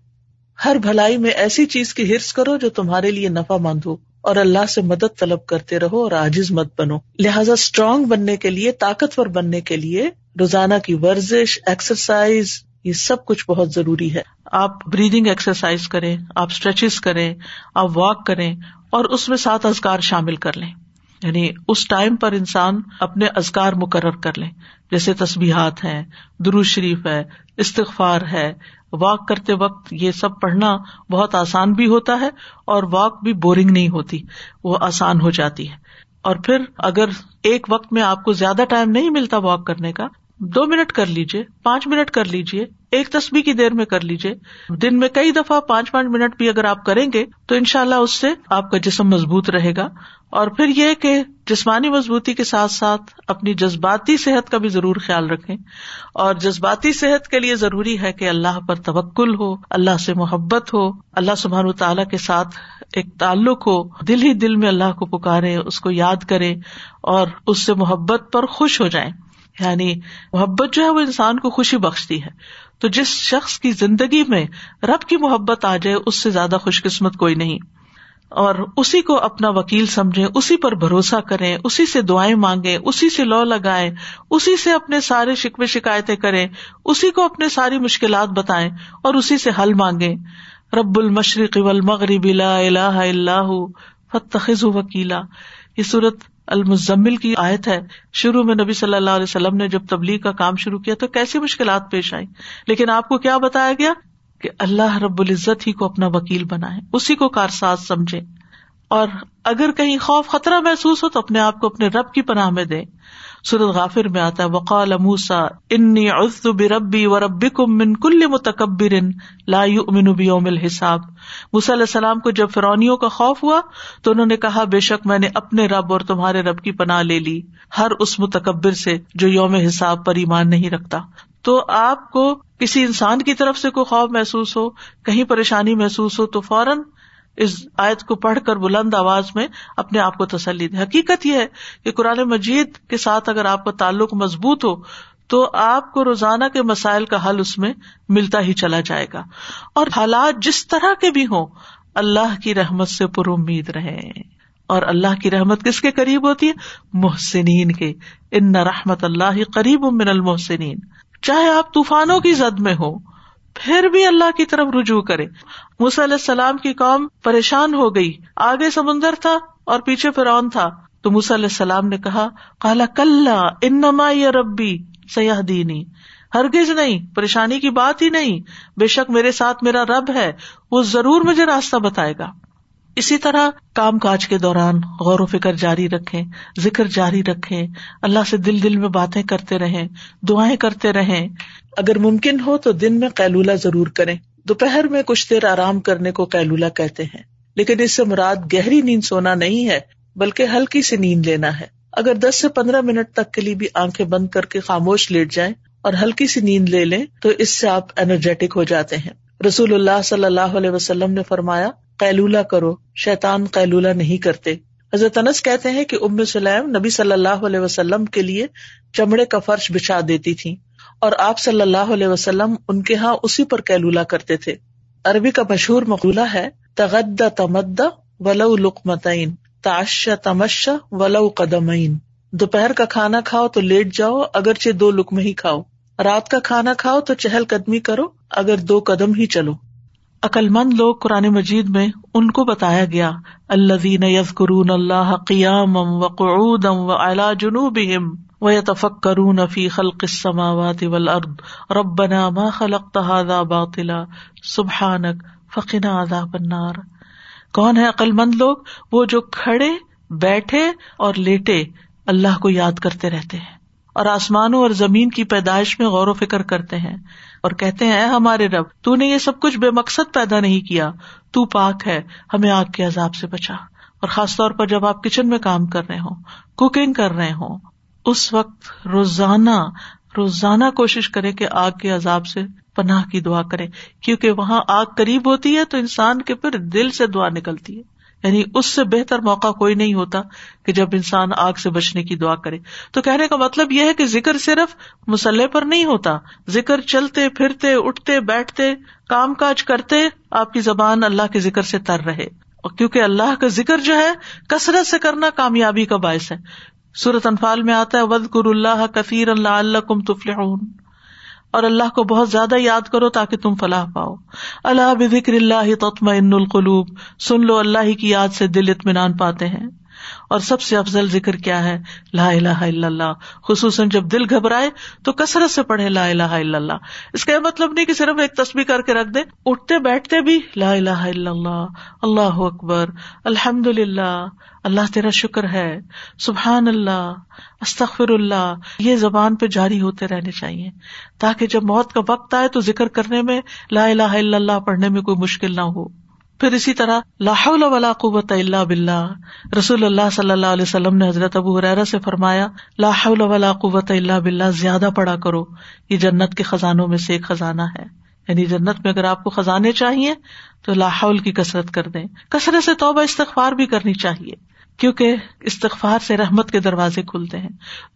ہر بھلائی میں ایسی چیز کی ہرس کرو جو تمہارے لیے نفع مند ہو اور اللہ سے مدد طلب کرتے رہو اور آجز مت بنو۔ لہٰذا اسٹرانگ بننے کے لیے، طاقتور بننے کے لیے روزانہ کی ورزش ایکسرسائز یہ سب کچھ بہت ضروری ہے۔ آپ بریدنگ ایکسرسائز کریں، آپ اسٹریچز کریں، آپ واک کریں اور اس میں سات ازکار شامل کر لیں۔ یعنی اس ٹائم پر انسان اپنے ازکار مقرر کر لیں جیسے تصبیحات ہیں درو شریف ہے، استغفار ہے، واک کرتے وقت یہ سب پڑھنا بہت آسان بھی ہوتا ہے اور واک بھی بورنگ نہیں ہوتی، وہ آسان ہو جاتی ہے۔ اور پھر اگر ایک وقت میں آپ کو زیادہ ٹائم نہیں ملتا واک کرنے کا، دو منٹ کر لیجیے پانچ منٹ کر لیجیے ایک تصویر کی دیر میں کر لیجیے دن میں کئی دفعہ پانچ پانچ منٹ بھی اگر آپ کریں گے تو ان شاء اللہ اس سے آپ کا جسم مضبوط رہے گا۔ اور پھر یہ کہ جسمانی مضبوطی کے ساتھ ساتھ اپنی جذباتی صحت کا بھی ضرور خیال رکھیں اور جذباتی صحت کے لیے ضروری ہے کہ اللہ پر توکل ہو، اللہ سے محبت ہو، اللہ سبحان تعالیٰ کے ساتھ ایک تعلق ہو، دل ہی دل میں اللہ کو پکارے، اس کو یاد کرے اور اس سے محبت پر خوش ہو جائیں۔ یعنی محبت جو ہے وہ انسان کو خوشی بخشتی ہے۔ تو جس شخص کی زندگی میں رب کی محبت آ جائے، اس سے زیادہ خوش قسمت کوئی نہیں۔ اور اسی کو اپنا وکیل سمجھے اسی پر بھروسہ کریں، اسی سے دعائیں مانگے اسی سے لو لگائے اسی سے اپنے سارے شکوے شکایتیں کریں، اسی کو اپنے ساری مشکلات بتائیں اور اسی سے حل مانگے رب المشرق والمغرب لا الہ الا فتخذ وکیلا۔ یہ صورت المزمل کی آیت ہے۔ شروع میں نبی صلی اللہ علیہ وسلم نے جب تبلیغ کا کام شروع کیا تو کیسی مشکلات پیش آئی لیکن آپ کو کیا بتایا گیا؟ کہ اللہ رب العزت ہی کو اپنا وکیل بنائے، اسی کو کارساز سمجھے۔ اور اگر کہیں خوف، خطرہ محسوس ہو تو اپنے آپ کو اپنے رب کی پناہ میں دے۔ سورت غافر میں آتا ہے، وقال موسا انی عزت بربی و ربی کم من کل متکبر لا یؤمن بیوم الحساب. موسیٰ علیہ السلام کو جب فرونیوں کا خوف ہوا تو انہوں نے کہا، بے شک میں نے اپنے رب اور تمہارے رب کی پناہ لے لی، ہر اس متکبر سے جو یوم حساب پر ایمان نہیں رکھتا۔ تو آپ کو کسی انسان کی طرف سے کوئی خوف محسوس ہو، کہیں پریشانی محسوس ہو، تو فوراً اس آیت کو پڑھ کر بلند آواز میں اپنے آپ کو تسلی دے حقیقت یہ ہے کہ قرآن مجید کے ساتھ اگر آپ کا تعلق مضبوط ہو، تو آپ کو روزانہ کے مسائل کا حل اس میں ملتا ہی چلا جائے گا۔ اور حالات جس طرح کے بھی ہوں، اللہ کی رحمت سے پر امید رہے اور اللہ کی رحمت کس کے قریب ہوتی ہے؟ محسنین کے۔ ان رحمت اللہ قریب من المحسنین۔ چاہے آپ طوفانوں کی زد میں ہو پھر بھی اللہ کی طرف رجوع کرے علیہ السلام کی قوم پریشان ہو گئی۔ آگے سمندر تھا اور پیچھے فرعون تھا۔ تو علیہ السلام نے کہا کالا کل انما یا ربی سیاح دینی ہرگز نہیں، پریشانی کی بات ہی نہیں۔ بے شک میرے ساتھ میرا رب ہے، وہ ضرور مجھے راستہ بتائے گا۔ اسی طرح کام کاج کے دوران غور و فکر جاری رکھے ذکر جاری رکھے اللہ سے دل دل میں باتیں کرتے رہے دعائیں کرتے رہے اگر ممکن ہو تو دن میں قیلولہ ضرور کریں۔ دوپہر میں کچھ دیر آرام کرنے کو قیلولہ کہتے ہیں۔ لیکن اس سے مراد گہری نیند سونا نہیں ہے، بلکہ ہلکی سی نیند لینا ہے۔ اگر دس سے پندرہ منٹ تک کے لیے بھی آنکھیں بند کر کے خاموش لیٹ جائیں اور ہلکی سی نیند لے لیں، تو اس سے آپ انرجیٹک ہو جاتے ہیں۔ رسول اللہ صلی اللہ علیہ وسلم نے فرمایا قیلولہ کرو، شیطان قیلولہ نہیں کرتے۔ حضرت انس کہتے ہیں کہ ام سلیم نبی صلی اللہ علیہ وسلم کے لیے چمڑے کا فرش بچھا دیتی تھی اور آپ صلی اللہ علیہ وسلم ان کے ہاں اسی پر کیلولا کرتے تھے۔ عربی کا مشہور مقولہ ہے، تغد تمد ولو لقمتین تاشا تمشا ولو قدم دوپہر کا کھانا کھاؤ تو لیٹ جاؤ، اگرچہ دو لکم ہی کھاؤ۔ رات کا کھانا کھاؤ تو چہل قدمی کرو، اگر دو قدم ہی چلو۔ عقل مند لوگ قرآن مجید میں ان کو بتایا گیا اللہ یز قرون اللہ قیام و قعود و الا جنوب و تفک کرون فی خلق السماوات والارض، ربنا ما خلقت هذا باطلا، سبحانک فقنا عذاب النار۔ کون ہے عقل مند لوگ؟ وہ جو کھڑے بیٹھے اور لیٹے، اللہ کو یاد کرتے رہتے ہیں۔ اور آسمانوں اور زمین کی پیدائش میں غور و فکر کرتے ہیں اور کہتے ہیں ہمارے رب، تو نے یہ سب کچھ بے مقصد پیدا نہیں کیا۔ تو پاک ہے، ہمیں آگ کے عذاب سے بچا۔ اور خاص طور پر جب آپ کچن میں کام کر رہے ہوں، کوکنگ کر رہے ہوں، اس وقت روزانہ روزانہ کوشش کرے کہ آگ کے عذاب سے پناہ کی دعا کرے کیونکہ وہاں آگ قریب ہوتی ہے تو انسان کے پھر دل سے دعا نکلتی ہے۔ یعنی اس سے بہتر موقع کوئی نہیں ہوتا کہ جب انسان آگ سے بچنے کی دعا کرے۔ تو کہنے کا مطلب یہ ہے کہ ذکر صرف مسلح پر نہیں ہوتا۔ ذکر چلتے، پھرتے، اٹھتے، بیٹھتے، کام کاج کرتے، آپ کی زبان اللہ کے ذکر سے تر رہے۔ کیونکہ اللہ کا ذکر جو ہے، کثرت سے کرنا کامیابی کا باعث ہے۔ سورت انفال میں آتا ہے ود کر اللہ کثیر اللہ اللہ کم تفل اور اللہ کو بہت زیادہ یاد کرو تاکہ تم فلاح پاؤ۔ اللہ بکر اللہ تطمئن ان القلوب۔ سن لو اللہ کی یاد سے دل اطمینان پاتے ہیں۔ اور سب سے افضل ذکر کیا ہے لا الہ الا اللہ۔ خصوصاً جب دل گھبرائے تو کثرت سے پڑھے لا الہ الا اللہ۔ اس کا یہ مطلب نہیں کہ صرف ایک تصویر کر کے رکھ دے اٹھتے بیٹھتے بھی لا الہ الا اللہ اللہ اکبر الحمد للہ اللہ تیرا شکر ہے، سبحان اللہ استخر اللہ، یہ زبان پہ جاری ہوتے رہنے چاہیے۔ تاکہ جب موت کا وقت آئے تو ذکر کرنے میں لا الہ الا اللہ پڑھنے میں کوئی مشکل نہ ہو۔ پھر اسی طرح لاہول ولا قوت اللہ بلّہ رسول اللہ صلی اللہ علیہ وسلم نے حضرت ابو حرا سے فرمایا لاہول ولا قوت اللہ بلّہ زیادہ پڑا کرو، یہ جنت کے خزانوں میں سے ایک خزانہ ہے۔ یعنی جنت میں اگر آپ کو خزانے چاہیے، تو لاہول کی کثرت کر دیں۔ کثرت سے توبہ استغفار بھی کرنی چاہیے، کیونکہ استغفار سے رحمت کے دروازے کھلتے ہیں۔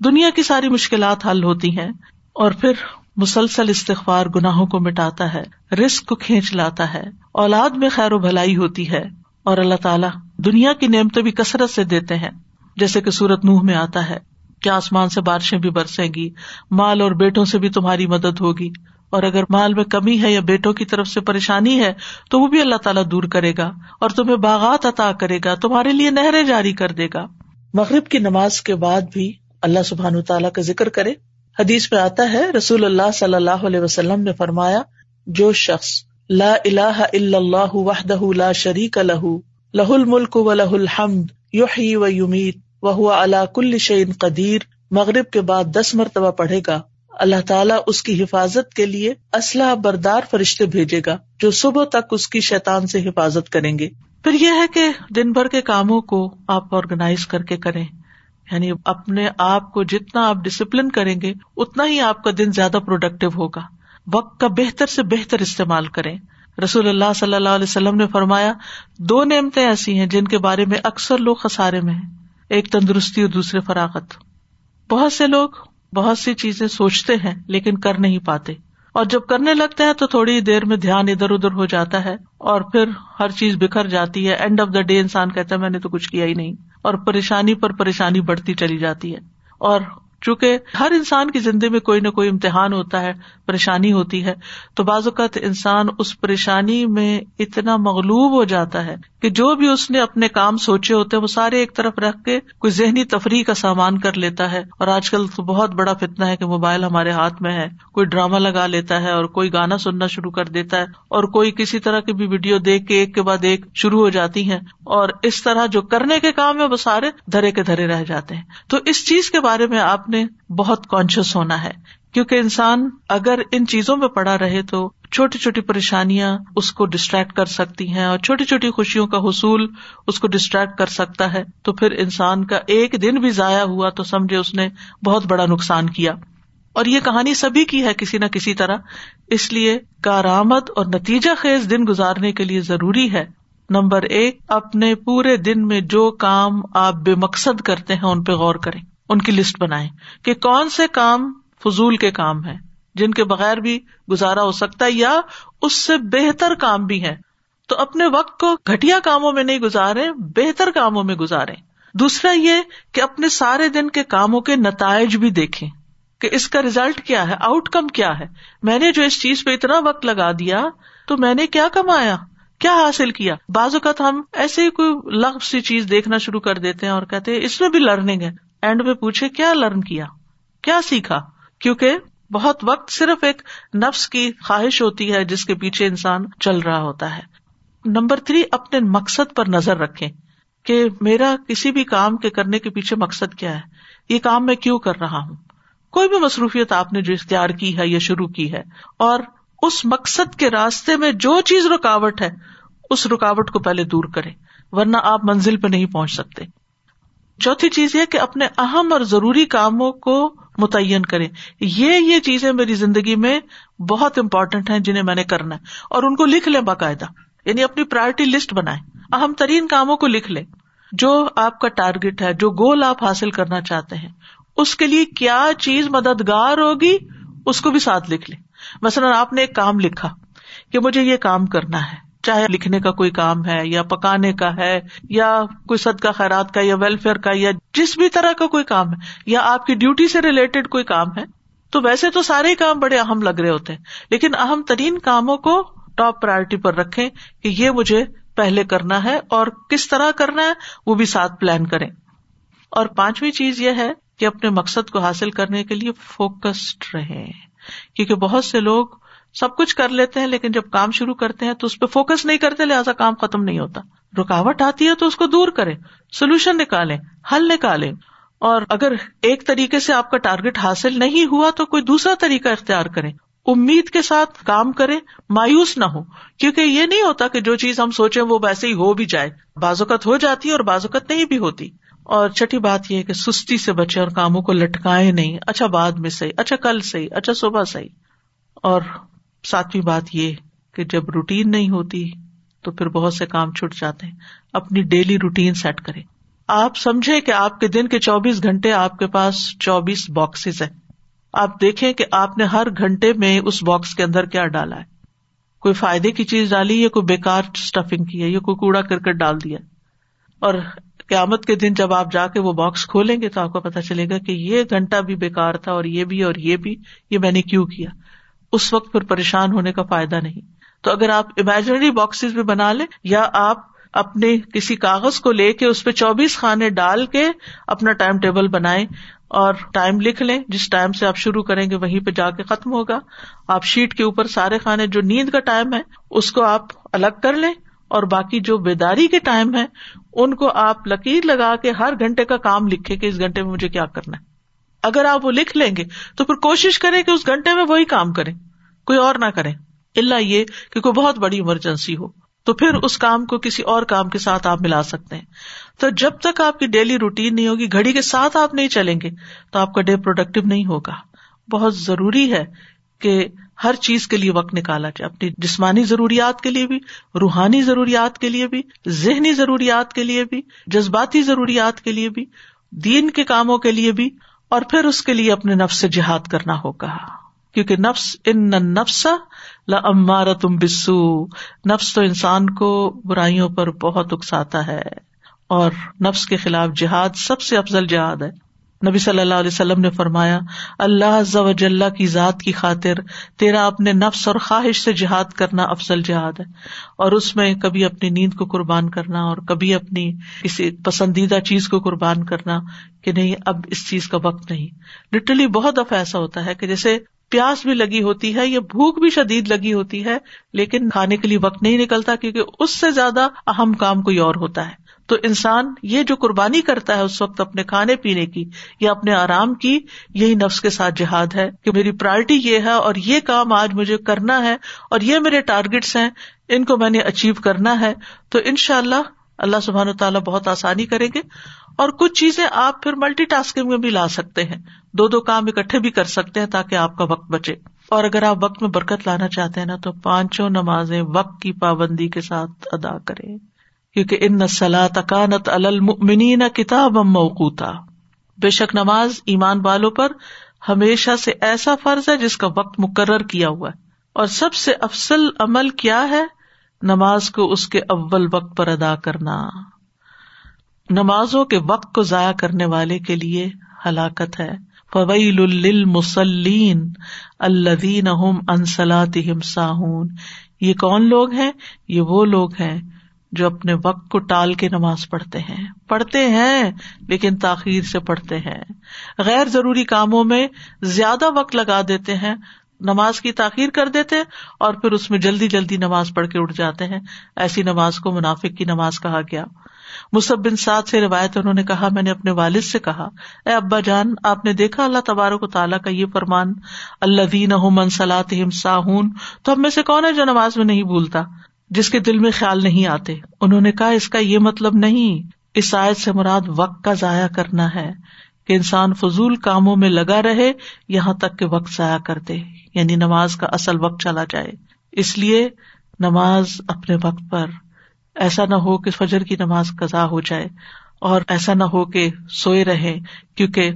دنیا کی ساری مشکلات حل ہوتی ہیں اور پھر مسلسل استغفار گناہوں کو مٹاتا ہے رسک کو کھینچ لاتا ہے، اولاد میں خیر و بھلائی ہوتی ہے اور اللہ تعالیٰ دنیا کی نعمتیں بھی کثرت سے دیتے ہیں۔ جیسے کہ سورت نوح میں آتا ہے، کیا آسمان سے بارشیں بھی برسیں گی، مال اور بیٹوں سے بھی تمہاری مدد ہوگی۔ اور اگر مال میں کمی ہے یا بیٹوں کی طرف سے پریشانی ہے، تو وہ بھی اللہ تعالیٰ دور کرے گا اور تمہیں باغات عطا کرے گا، تمہارے لیے نہریں جاری کر دے گا۔ مغرب کی نماز کے بعد بھی اللہ سبحان تعالیٰ کا ذکر کرے۔ حدیث میں آتا ہے، رسول اللہ صلی اللہ علیہ وسلم نے فرمایا، جو شخص لا الہ الا اللہ وحدہ لا شریک لہ لہ الملک و لہ الحمد، یحیی و یمیت وہ اللہ کل شعین قدیر، مغرب کے بعد دس مرتبہ پڑھے گا۔ اللہ تعالیٰ اس کی حفاظت کے لیے اسلحہ بردار فرشتے بھیجے گا، جو صبح تک اس کی شیطان سے حفاظت کریں گے۔ پھر یہ ہے کہ دن بھر کے کاموں کو آپ آرگنائز کر کے کریں۔ یعنی اپنے آپ کو جتنا آپ ڈسپلن کریں گے، اتنا ہی آپ کا دن زیادہ پروڈکٹیو ہوگا۔ وقت کا بہتر سے بہتر استعمال کریں۔ رسول اللہ صلی اللہ علیہ وسلم نے فرمایا، دو نعمتیں ایسی ہیں جن کے بارے میں اکثر لوگ خسارے میں ہیں۔ ایک تندرستی اور دوسرے فراغت۔ بہت سے لوگ بہت سی چیزیں سوچتے ہیں لیکن کر نہیں پاتے۔ اور جب کرنے لگتے ہیں تو تھوڑی دیر میں دھیان ادھر ادھر ہو جاتا ہے اور پھر ہر چیز بکھر جاتی ہے۔ اینڈ آف دا ڈے انسان کہتا ہے، میں نے تو کچھ کیا ہی نہیں۔ اور پریشانی پر پریشانی بڑھتی چلی جاتی ہے۔ اور چونکہ ہر انسان کی زندگی میں کوئی نہ کوئی امتحان ہوتا ہے، پریشانی ہوتی ہے، تو بعض اوقات انسان اس پریشانی میں اتنا مغلوب ہو جاتا ہے کہ جو بھی اس نے اپنے کام سوچے ہوتے ہیں، وہ سارے ایک طرف رکھ کے کوئی ذہنی تفریح کا سامان کر لیتا ہے۔ اور آج کل تو بہت بڑا فتنا ہے کہ موبائل ہمارے ہاتھ میں ہے۔ کوئی ڈرامہ لگا لیتا ہے اور کوئی گانا سننا شروع کر دیتا ہے۔ اور کوئی کسی طرح کی بھی ویڈیو دیکھ کے ایک کے بعد ایک شروع ہو جاتی ہیں۔ اور اس طرح جو کرنے کے کام ہے وہ سارے دھرے کے دھرے رہ جاتے ہیں۔ تو اس چیز کے بارے میں آپ نے بہت کانشیس ہونا ہے۔ کیونکہ انسان اگر ان چیزوں میں پڑا رہے تو چھوٹی چھوٹی پریشانیاں اس کو ڈسٹریکٹ کر سکتی ہیں اور چھوٹی چھوٹی خوشیوں کا حصول اس کو ڈسٹریکٹ کر سکتا ہے، تو پھر انسان کا ایک دن بھی ضائع ہوا تو سمجھے اس نے بہت بڑا نقصان کیا۔ اور یہ کہانی سبھی کی ہے کسی نہ کسی طرح، اس لیے کارآمد اور نتیجہ خیز دن گزارنے کے لیے ضروری ہے۔ نمبر ایک، اپنے پورے دن میں جو کام آپ بے مقصد کرتے ہیں ان پہ غور کریں، ان کی لسٹ بنائیں کہ کون سے کام فضول کے کام ہے جن کے بغیر بھی گزارا ہو سکتا ہے یا اس سے بہتر کام بھی ہے تو اپنے وقت کو گٹیا کاموں میں نہیں گزارے بہتر کاموں میں گزارے دوسرا یہ کہ اپنے سارے دن کے کاموں کے نتائج بھی دیکھیں کہ اس کا ریزلٹ کیا ہے آؤٹ کم کیا ہے۔ میں نے جو اس چیز پہ اتنا وقت لگا دیا تو میں نے کیا کمایا؟ کیا حاصل کیا؟ بعض اوقات ہم ایسے ہی کوئی لفظ سی چیز دیکھنا شروع کر دیتے ہیں اور کہتے ہیں اس میں بھی لرننگ ہے۔ اینڈ میں پوچھے، کیا لرن کیا؟ کیا سیکھا؟ کیونکہ بہت وقت صرف ایک نفس کی خواہش ہوتی ہے جس کے پیچھے انسان چل رہا ہوتا ہے۔ نمبر تھری، اپنے مقصد پر نظر رکھے کہ میرا کسی بھی کام کے کرنے کے پیچھے مقصد کیا ہے۔ یہ کام میں کیوں کر رہا ہوں؟ کوئی بھی مصروفیت آپ نے جو اختیار کی ہے یا شروع کی ہے، اور اس مقصد کے راستے میں جو چیز رکاوٹ ہے، اس رکاوٹ کو پہلے دور کرے ورنہ آپ منزل پہ نہیں پہنچ سکتے۔ چوتھی چیز یہ کہ اپنے اہم اور ضروری کاموں کو متعین کرے یہ یہ چیزیں میری زندگی میں بہت امپورٹینٹ ہیں جنہیں میں نے کرنا ہے اور ان کو لکھ لیں باقاعدہ۔ یعنی اپنی پرائرٹی لسٹ بنائے اہم ترین کاموں کو لکھ لیں۔ جو آپ کا ٹارگیٹ ہے، جو گول آپ حاصل کرنا چاہتے ہیں، اس کے لیے کیا چیز مددگار ہوگی، اس کو بھی ساتھ لکھ لیں۔ مثلاً آپ نے ایک کام لکھا کہ مجھے یہ کام کرنا ہے۔ چاہے لکھنے کا کوئی کام ہے یا پکانے کا ہے یا کوئی سد کا خیرات کا یا ویلفیئر کا یا جس بھی طرح کا کوئی کام ہے یا آپ کی ڈیوٹی سے ریلیٹڈ کوئی کام ہے، تو ویسے تو سارے کام بڑے اہم لگ رہے ہوتے ہیں۔ لیکن اہم ترین کاموں کو ٹاپ پرائرٹی پر رکھے کہ یہ مجھے پہلے کرنا ہے اور کس طرح کرنا ہے وہ بھی ساتھ پلان کریں۔ اور پانچویں چیز یہ ہے کہ اپنے مقصد کو حاصل کرنے کے لیے فوکسڈ رہے کیونکہ بہت سے لوگ سب کچھ کر لیتے ہیں، لیکن جب کام شروع کرتے ہیں تو اس پہ فوکس نہیں کرتے، لہٰذا کام ختم نہیں ہوتا۔ رکاوٹ آتی ہے تو اس کو دور کرے سولوشن نکالے حل نکالے اور اگر ایک طریقے سے آپ کا ٹارگیٹ حاصل نہیں ہوا تو کوئی دوسرا طریقہ اختیار کرے امید کے ساتھ کام کرے مایوس نہ ہو کیونکہ یہ نہیں ہوتا کہ جو چیز ہم سوچے وہ ویسے ہی ہو بھی جائے۔ بازوقت ہو جاتی ہے اور بازوقت نہیں بھی ہوتی۔ اور چھٹی بات یہ کہ سستی سے بچے اور کاموں کو لٹکائے نہیں۔ اچھا بعد میں صحیح اچھا کل صحیح اچھا صبح صحیح۔ اور ساتویں بات یہ کہ جب روٹین نہیں ہوتی تو پھر بہت سے کام چھٹ جاتے ہیں۔ اپنی ڈیلی روٹین سیٹ کرے آپ سمجھے کہ آپ کے دن کے چوبیس گھنٹے آپ کے پاس چوبیس باکسز ہیں۔ آپ دیکھیں کہ آپ نے ہر گھنٹے میں اس باکس کے اندر کیا ڈالا ہے۔ کوئی فائدے کی چیز ڈالی یا کوئی بےکار اسٹفنگ کی ہے یا کوئی کوڑا کرکٹ ڈال دیا۔ اور قیامت کے دن جب آپ جا کے وہ باکس کھولیں گے تو آپ کو پتا چلے گا کہ یہ گھنٹہ بھی بےکار تھا اور یہ بھی اور یہ بھی، یہ میں نے کیوں کیا؟ اس وقت پھر پریشان ہونے کا فائدہ نہیں۔ تو اگر آپ امیجنری باکسز بھی بنا لیں یا آپ اپنے کسی کاغذ کو لے کے اس پہ چوبیس خانے ڈال کے اپنا ٹائم ٹیبل بنائے اور ٹائم لکھ لیں، جس ٹائم سے آپ شروع کریں گے وہیں پہ جا کے ختم ہوگا۔ آپ شیٹ کے اوپر سارے خانے جو نیند کا ٹائم ہے، اس کو آپ الگ کر لیں اور باقی جو بیداری کے ٹائم ہے ان کو آپ لکیر لگا کے ہر گھنٹے کا کام لکھے کہ اس گھنٹے میں مجھے کیا کرنا ہے۔ اگر آپ وہ لکھ لیں گے تو پھر کوشش کریں کہ اس گھنٹے میں وہی کام کریں کوئی اور نہ کریں اللہ یہ کہ کوئی بہت بڑی ایمرجنسی ہو تو پھر اس کام کو کسی اور کام کے ساتھ آپ ملا سکتے ہیں۔ تو جب تک آپ کی ڈیلی روٹین نہیں ہوگی، گھڑی کے ساتھ آپ نہیں چلیں گے تو آپ کا ڈے پروڈکٹیو نہیں ہوگا۔ بہت ضروری ہے کہ ہر چیز کے لیے وقت نکالا جائے، اپنی جسمانی ضروریات کے لیے بھی، روحانی ضروریات کے لیے بھی، ذہنی ضروریات کے لیے بھی، جذباتی ضروریات کے لیے بھی، دین کے کاموں کے لیے بھی۔ اور پھر اس کے لیے اپنے نفس سے جہاد کرنا ہوگا۔ کیونکہ نفس، ان نفس لمارا تم بسو نفس تو انسان کو برائیوں پر بہت اکساتا ہے اور نفس کے خلاف جہاد سب سے افضل جہاد ہے۔ نبی صلی اللہ علیہ وسلم نے فرمایا، اللہ کی ذات کی خاطر تیرا اپنے نفس اور خواہش سے جہاد کرنا افضل جہاد ہے۔ اور اس میں کبھی اپنی نیند کو قربان کرنا اور کبھی اپنی کسی پسندیدہ چیز کو قربان کرنا کہ نہیں، اب اس چیز کا وقت نہیں۔ لٹرلی بہت دفعہ ایسا ہوتا ہے کہ جیسے پیاس بھی لگی ہوتی ہے یا بھوک بھی شدید لگی ہوتی ہے، لیکن کھانے کے لیے وقت نہیں نکلتا کیونکہ اس سے زیادہ اہم کام کوئی اور ہوتا ہے۔ تو انسان یہ جو قربانی کرتا ہے اس وقت اپنے کھانے پینے کی یا اپنے آرام کی، یہی نفس کے ساتھ جہاد ہے کہ میری پرائرٹی یہ ہے اور یہ کام آج مجھے کرنا ہے اور یہ میرے ٹارگیٹس ہیں، ان کو میں نے اچیو کرنا ہے۔ تو ان شاء اللہ اللہ سبحان تعالیٰ بہت آسانی کریں گے اور کچھ چیزیں آپ پھر ملٹی ٹاسکنگ میں بھی لا سکتے ہیں۔ دو دو کام اکٹھے بھی کر سکتے ہیں تاکہ آپ کا وقت بچے۔ اور اگر آپ وقت میں برکت لانا چاہتے ہیں نا تو پانچوں نمازیں وقت کی پابندی کے ساتھ ادا کریں۔ کیونکہ ان نسلا تکانت المنی نہ کتاب موقوتا۔ بے شک نماز ایمان والوں پر ہمیشہ سے ایسا فرض ہے جس کا وقت مقرر کیا ہوا ہے۔ اور سب سے افسل عمل کیا ہے؟ نماز کو اس کے اول وقت پر ادا کرنا۔ نمازوں کے وقت کو ضائع کرنے والے کے لیے ہلاکت ہے۔ فویل المسلین الدین انسلاتہم ساہون۔ یہ کون لوگ ہیں؟ یہ وہ لوگ ہیں جو اپنے وقت کو ٹال کے نماز پڑھتے ہیں۔ پڑھتے ہیں، لیکن تاخیر سے پڑھتے ہیں۔ غیر ضروری کاموں میں زیادہ وقت لگا دیتے ہیں، نماز کی تاخیر کر دیتے اور پھر اس میں جلدی جلدی نماز پڑھ کے اٹھ جاتے ہیں۔ ایسی نماز کو منافق کی نماز کہا گیا۔ مصب بن سعد سے روایت انہوں نے کہا، میں نے اپنے والد سے کہا، اے ابا جان، آپ نے دیکھا اللہ تبارک و تعالیٰ کا یہ فرمان اللہ دین منسلات ساہون، تو اب میں سے کون ہے جو نماز میں نہیں بھولتا؟ جس کے دل میں خیال نہیں آتے۔ انہوں نے کہا، اس کا یہ مطلب نہیں، اس آیت سے مراد وقت کا ضائع کرنا ہے کہ انسان فضول کاموں میں لگا رہے، یہاں تک کہ وقت ضائع کر دے یعنی نماز کا اصل وقت چلا جائے۔ اس لیے نماز اپنے وقت پر، ایسا نہ ہو کہ فجر کی نماز قزا ہو جائے، اور ایسا نہ ہو کہ سوئے رہے کیونکہ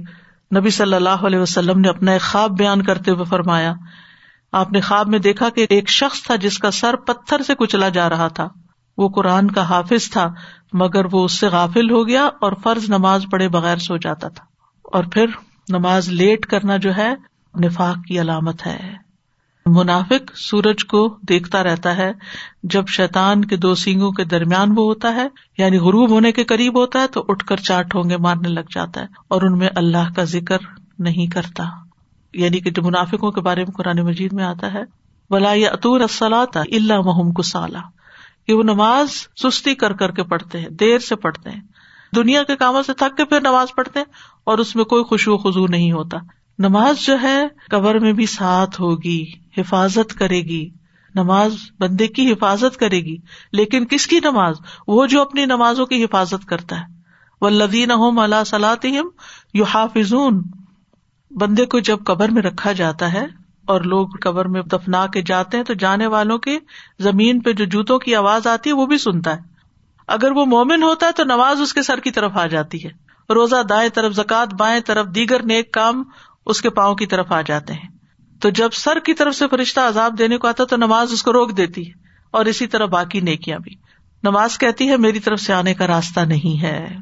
نبی صلی اللہ علیہ وسلم نے اپنا ایک خواب بیان کرتے ہوئے فرمایا آپ نے خواب میں دیکھا کہ ایک شخص تھا جس کا سر پتھر سے کچلا جا رہا تھا۔ وہ قرآن کا حافظ تھا، مگر وہ اس سے غافل ہو گیا اور فرض نماز پڑھے بغیر سو جاتا تھا۔ اور پھر نماز لیٹ کرنا جو ہے، نفاق کی علامت ہے۔ منافق سورج کو دیکھتا رہتا ہے جب شیتان کے دو سینگوں کے درمیان وہ ہوتا ہے یعنی غروب ہونے کے قریب ہوتا ہے تو اٹھ کر چار ٹھونگے مارنے لگ جاتا ہے اور ان میں اللہ کا ذکر نہیں کرتا۔ یعنی کہ جو منافقوں کے بارے میں قرآن مجید میں آتا ہے، ولا یا اطور اللہ محم کسالا کہ وہ نماز سستی کر کر کے پڑھتے ہیں، دیر سے پڑھتے ہیں۔ دنیا کے کاموں سے تھک کے پھر نماز پڑھتے ہیں اور اس میں کوئی خوشبو خزو نہیں ہوتا۔ نماز جو ہے، قبر میں بھی ساتھ ہوگی، حفاظت کرے گی۔ نماز بندے کی حفاظت کرے گی۔ لیکن کس کی نماز؟ وہ جو اپنی نمازوں کی حفاظت کرتا ہے۔ وہ لدین اللہ صلاحم یو حافظون بندے کو جب قبر میں رکھا جاتا ہے اور لوگ قبر میں دفنا کے جاتے ہیں تو جانے والوں کے زمین پہ جو جوتوں کی آواز آتی ہے وہ بھی سنتا ہے۔ اگر وہ مومن ہوتا ہے تو نماز اس کے سر کی طرف آ جاتی ہے۔ روزہ دائیں طرف زکات بائیں طرف، دیگر نیک کام اس کے پاؤں کی طرف آ جاتے ہیں۔ تو جب سر کی طرف سے فرشتہ عذاب دینے کو آتا تو نماز اس کو روک دیتی ہے۔ اور اسی طرح باقی نیکیاں بھی۔ نماز کہتی ہے، میری طرف سے آنے کا راستہ نہیں ہے۔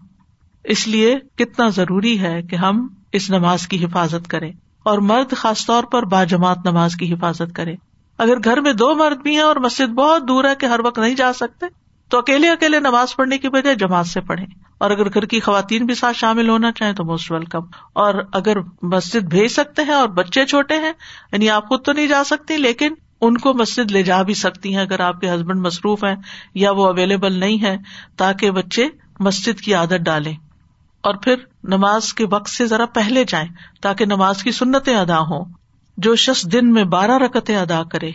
اس لیے کتنا ضروری ہے کہ ہم اس نماز کی حفاظت کرے اور مرد خاص طور پر با جماعت نماز کی حفاظت کرے اگر گھر میں دو مرد بھی ہیں اور مسجد بہت دور ہے کہ ہر وقت نہیں جا سکتے، تو اکیلے اکیلے نماز پڑھنے کی بجائے جماعت سے پڑھے اور اگر گھر کی خواتین بھی ساتھ شامل ہونا چاہیں تو موسٹ ویلکم اور اگر مسجد بھیج سکتے ہیں اور بچے چھوٹے ہیں یعنی آپ خود تو نہیں جا سکتی، لیکن ان کو مسجد لے جا بھی سکتی ہیں۔ اگر آپ کے ہسبینڈ مصروف ہیں یا وہ اویلیبل نہیں ہے تاکہ بچے مسجد کی عادت ڈالیں۔ اور پھر نماز کے وقت سے ذرا پہلے جائیں تاکہ نماز کی سنتیں ادا ہوں۔ جو شخص دن میں بارہ رکتیں ادا کرے،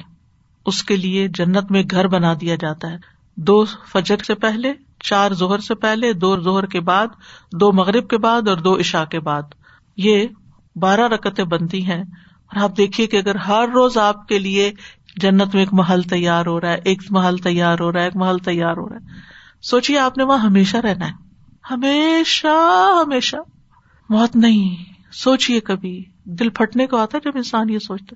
اس کے لیے جنت میں گھر بنا دیا جاتا ہے۔ دو فجر سے پہلے، چار زہر سے پہلے، دو زہر کے بعد، دو مغرب کے بعد اور دو عشاء کے بعد۔ یہ بارہ رکتیں بنتی ہیں۔ اور آپ دیکھیے کہ اگر ہر روز آپ کے لیے جنت میں ایک محل تیار ہو رہا ہے، ایک محل تیار ہو رہا ہے، ایک محل تیار ہو رہا ہے۔ سوچیے آپ نے وہاں ہمیشہ رہنا ہے۔ ہمیشہ ہمیشہ موت نہیں۔ سوچیے کبھی۔ دل پھٹنے کو آتا ہے جب انسان یہ سوچتا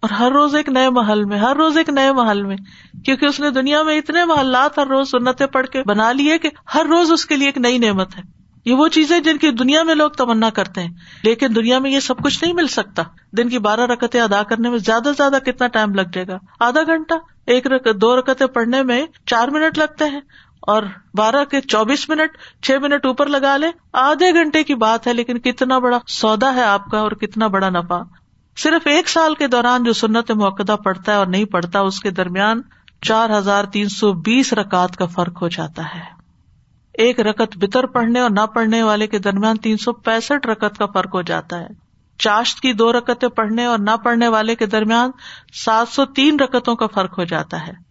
اور ہر روز ایک نئے محل میں، ہر روز ایک نئے محل میں۔ کیونکہ اس نے دنیا میں اتنے محلات ہر روز سنتیں پڑھ کے بنا لیے کہ ہر روز اس کے لیے ایک نئی نعمت ہے۔ یہ وہ چیزیں جن کی دنیا میں لوگ تمنا کرتے ہیں۔ لیکن دنیا میں یہ سب کچھ نہیں مل سکتا۔ دن کی بارہ رکتیں ادا کرنے میں زیادہ سے زیادہ کتنا ٹائم لگ جائے گا؟ آدھا گھنٹہ، ایک رکت، دو رکتیں پڑھنے میں چار منٹ لگتے ہیں۔ اور بارہ کے چوبیس منٹ، چھ منٹ اوپر لگا لے۔ آدھے گھنٹے کی بات ہے، لیکن کتنا بڑا سودا ہے آپ کا اور کتنا بڑا نفع۔ صرف ایک سال کے دوران جو سنت موقع پڑتا ہے اور نہیں پڑتا اس کے درمیان چار ہزار تین سو بیس رکعت کا فرق ہو جاتا ہے۔ ایک رکت بتر پڑھنے اور نہ پڑھنے والے کے درمیان تین سو پینسٹھ رکت کا فرق ہو جاتا ہے۔ چاشت کی دو رکتیں پڑھنے اور نہ پڑھنے والے کے درمیان سات سو تین رکتوں کا فرق ہو جاتا ہے۔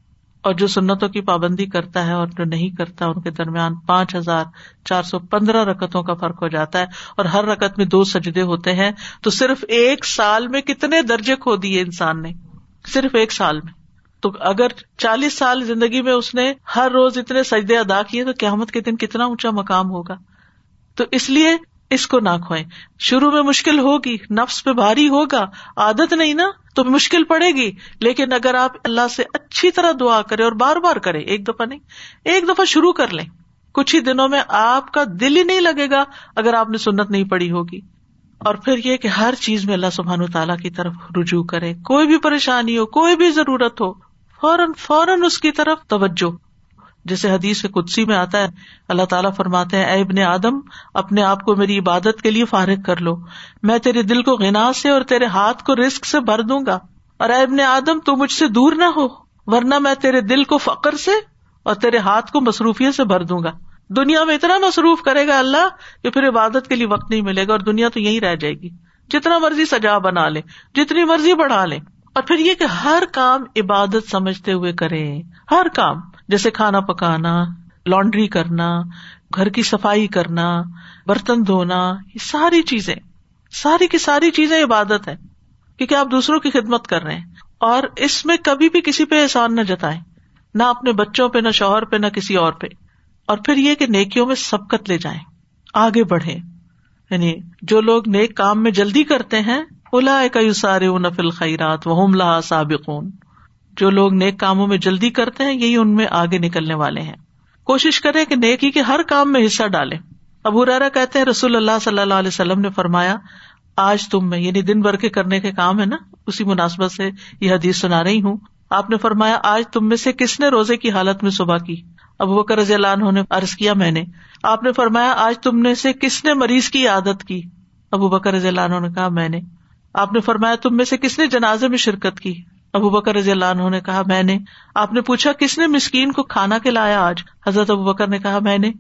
اور جو سنتوں کی پابندی کرتا ہے اور جو نہیں کرتا، ان کے درمیان پانچ ہزار چار سو پندرہ رکتوں کا فرق ہو جاتا ہے۔ اور ہر رکت میں دو سجدے ہوتے ہیں۔ تو صرف ایک سال میں کتنے درجے کھو دیے انسان نے؟ صرف ایک سال میں۔ تو اگر چالیس سال زندگی میں اس نے ہر روز اتنے سجدے ادا کیے، تو قیامت کے دن کتنا اونچا مقام ہوگا۔ تو اس لیے اس کو نہ کھوئیں۔ شروع میں مشکل ہوگی، نفس پہ بھاری ہوگا، عادت نہیں نا، تو مشکل پڑے گی۔ لیکن اگر آپ اللہ سے اچھی طرح دعا کرے اور بار بار کرے ایک دفعہ نہیں، ایک دفعہ شروع کر لیں۔ کچھ ہی دنوں میں آپ کا دل ہی نہیں لگے گا اگر آپ نے سنت نہیں پڑی ہوگی۔ اور پھر یہ کہ ہر چیز میں اللہ سبحان و تعالیٰ کی طرف رجوع کرے کوئی بھی پریشانی ہو، کوئی بھی ضرورت ہو، فوراً فوراً اس کی طرف توجہ۔ جیسے حدیث قدسی میں آتا ہے، اللہ تعالیٰ فرماتے ہیں، اے ابن آدم، اپنے آپ کو میری عبادت کے لیے فارغ کر لو۔ میں تیرے دل کو گنا سے اور تیرے ہاتھ کو رسک سے بھر دوں گا۔ اور اے ابن آدم، تو مجھ سے دور نہ ہو، ورنہ میں تیرے دل کو فخر سے اور تیرے ہاتھ کو مصروفیت سے بھر دوں گا۔ دنیا میں اتنا مصروف کرے گا اللہ کہ پھر عبادت کے لیے وقت نہیں ملے گا اور دنیا تو یہی رہ جائے گی۔ جتنا مرضی سجا بنا لے، جتنی مرضی بڑھا لے۔ اور پھر یہ کہ ہر کام عبادت سمجھتے ہوئے کرے ہر کام۔ جیسے کھانا پکانا، لانڈری کرنا، گھر کی صفائی کرنا، برتن دھونا، یہ ساری چیزیں، ساری کی ساری چیزیں عبادت ہے کیونکہ آپ دوسروں کی خدمت کر رہے ہیں اور اس میں کبھی بھی کسی پہ احسان نہ جتائیں، نہ اپنے بچوں پہ، نہ شوہر پہ، نہ کسی اور پہ۔ اور پھر یہ کہ نیکیوں میں سبکت لے جائیں، آگے بڑھے یعنی جو لوگ نیک کام میں جلدی کرتے ہیں الا کئی سارے خیرات وہ لہا سابقون۔ جو لوگ نیک کاموں میں جلدی کرتے ہیں، یہی ان میں آگے نکلنے والے ہیں۔ کوشش کرے کہ نیکی کے ہر کام میں حصہ ڈالے ابو رارا کہتے ہیں، رسول اللہ صلی اللہ علیہ وسلم نے فرمایا، آج تم میں یعنی دن بھر کے کرنے کے کام ہے نا، اسی مناسبت سے یہ حدیث سنا رہی ہوں۔ آپ نے فرمایا، آج تم میں سے کس نے روزے کی حالت میں صبح کی؟ ابو بکر رضی اللہ عنہ نے عرض کیا، میں نے۔ آپ نے فرمایا، آج تم نے سے کس نے مریض کی عادت کی؟ ابو بکر رضی اللہ عنہ نے کہا، میں نے۔ آپ نے فرمایا، تم میں سے کس نے جنازے میں شرکت کی؟ ابو بکر رضی اللہ عنہ نے کہا، میں نے، آپ نے پوچھا، کس نے مسکین کو کھانا کھلایا آج؟ حضرت ابو بکر نے کہا، میں نے۔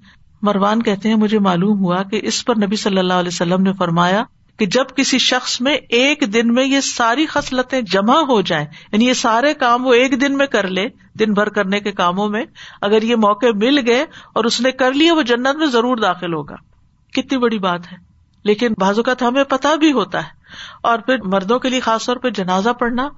مروان کہتے ہیں، مجھے معلوم ہوا کہ اس پر نبی صلی اللہ علیہ وسلم نے فرمایا کہ جب کسی شخص میں ایک دن میں یہ ساری خصلتیں جمع ہو جائیں یعنی یہ سارے کام وہ ایک دن میں کر لے، دن بھر کرنے کے کاموں میں، اگر یہ موقع مل گئے اور اس نے کر لیے وہ جنت میں ضرور داخل ہوگا۔ کتنی بڑی بات ہے۔ لیکن بازو کا تو ہمیں پتا بھی ہوتا ہے۔ اور پھر مردوں کے لیے خاص طور پہ جنازہ پڑھنا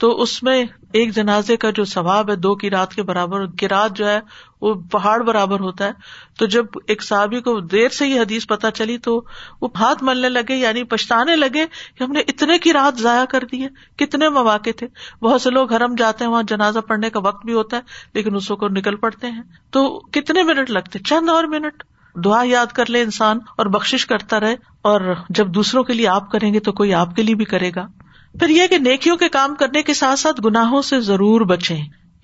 تو اس میں ایک جنازے کا جو ثواب ہے، دو کی رات کے برابر کی رات جو ہے، وہ پہاڑ برابر ہوتا ہے۔ تو جب ایک صحابی کو دیر سے یہ حدیث پتا چلی تو وہ ہاتھ ملنے لگے یعنی پچھتانے لگے کہ ہم نے اتنے کی رات ضائع کر دی ہے۔ کتنے مواقع تھے۔ بہت سے لوگ حرم جاتے ہیں، وہاں جنازہ پڑھنے کا وقت بھی ہوتا ہے، لیکن اس کو نکل پڑتے ہیں۔ تو کتنے منٹ لگتے؟ چند اور منٹ۔ دعا یاد کر لے انسان اور بخش کرتا رہے اور جب دوسروں کے لیے آپ کریں گے تو کوئی آپ کے لیے بھی کرے گا۔ پھر یہ کہ نیکیوں کے کام کرنے کے ساتھ ساتھ گناہوں سے ضرور بچے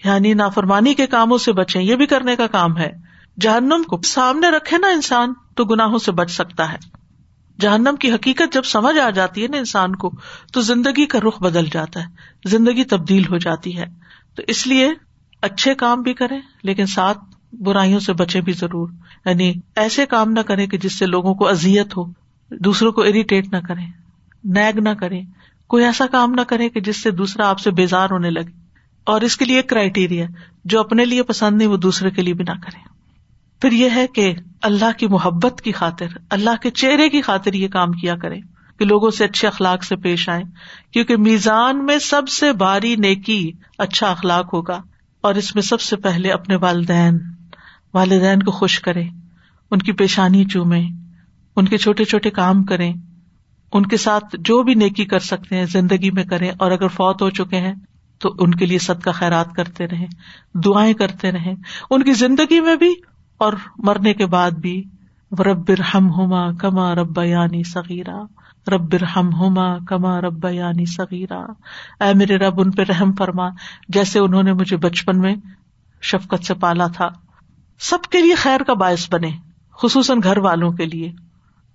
یعنی نافرمانی کے کاموں سے بچے یہ بھی کرنے کا کام ہے۔ جہنم کو سامنے رکھے نا انسان، تو گناہوں سے بچ سکتا ہے۔ جہنم کی حقیقت جب سمجھ آ جاتی ہے نا انسان کو، تو زندگی کا رخ بدل جاتا ہے، زندگی تبدیل ہو جاتی ہے۔ تو اس لیے اچھے کام بھی کریں، لیکن ساتھ برائیوں سے بچے بھی ضرور۔ یعنی ایسے کام نہ کریں کہ جس سے لوگوں کو ازیت ہو، دوسروں کو اریٹیٹ نہ کریں، نیگ نہ کریں۔ کوئی ایسا کام نہ کرے کہ جس سے دوسرا آپ سے بیزار ہونے لگے۔ اور اس کے لیے ایک کرائٹیریا جو اپنے لیے پسند نہیں، وہ دوسرے کے لیے بھی نہ کرے۔ پھر یہ ہے کہ اللہ کی محبت کی خاطر، اللہ کے چہرے کی خاطر یہ کام کیا کرے کہ لوگوں سے اچھے اخلاق سے پیش آئے۔ کیونکہ میزان میں سب سے باری نیکی اچھا اخلاق ہوگا، اور اس میں سب سے پہلے اپنے والدین والدین کو خوش کرے، ان کی پیشانی چومے، ان کے چھوٹے چھوٹے کام کریں ان کے ساتھ جو بھی نیکی کر سکتے ہیں، زندگی میں کریں، اور اگر فوت ہو چکے ہیں تو ان کے لیے سد کا خیرات کرتے رہے دعائیں کرتے رہے ان کی زندگی میں بھی اور مرنے کے بعد بھی۔ ربر ہم ہوما کما رب یعنی سغیرہ ربر ہم ہوما کما رب یعنی سغیرہ اے میرے رب، ان پہ رحم فرما۔ جیسے انہوں نے مجھے بچپن میں شفقت سے پالا تھا۔ سب کے لیے خیر کا باعث بنے، خصوصاً گھر والوں کے لیے۔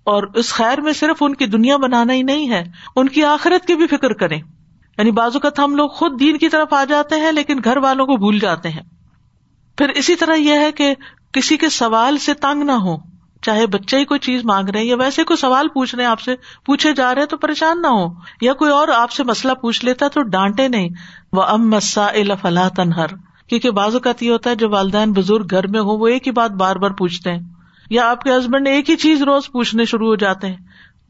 اور اس خیر میں صرف ان کی دنیا بنانا ہی نہیں ہے، ان کی آخرت کی بھی فکر کریں۔ یعنی بازو کا ہم لوگ خود دین کی طرف آ جاتے ہیں، لیکن گھر والوں کو بھول جاتے ہیں۔ پھر اسی طرح یہ ہے کہ کسی کے سوال سے تنگ نہ ہو۔ چاہے بچے ہی کوئی چیز مانگ رہے ہیں یا ویسے کوئی سوال پوچھ رہے ہیں، آپ سے پوچھے جا رہے تو پریشان نہ ہو۔ یا کوئی اور آپ سے مسئلہ پوچھ لیتا تو ڈانٹے نہیں۔ وہ ام مسا فلاح تنہر کیونکہ بعض اوقات یہ ہوتا ہے، جو والدین بزرگ گھر میں ہو وہ ایک ہی بات بار بار پوچھتے ہیں۔ یا آپ کے ہسبینڈ ایک ہی چیز روز پوچھنے شروع ہو جاتے ہیں،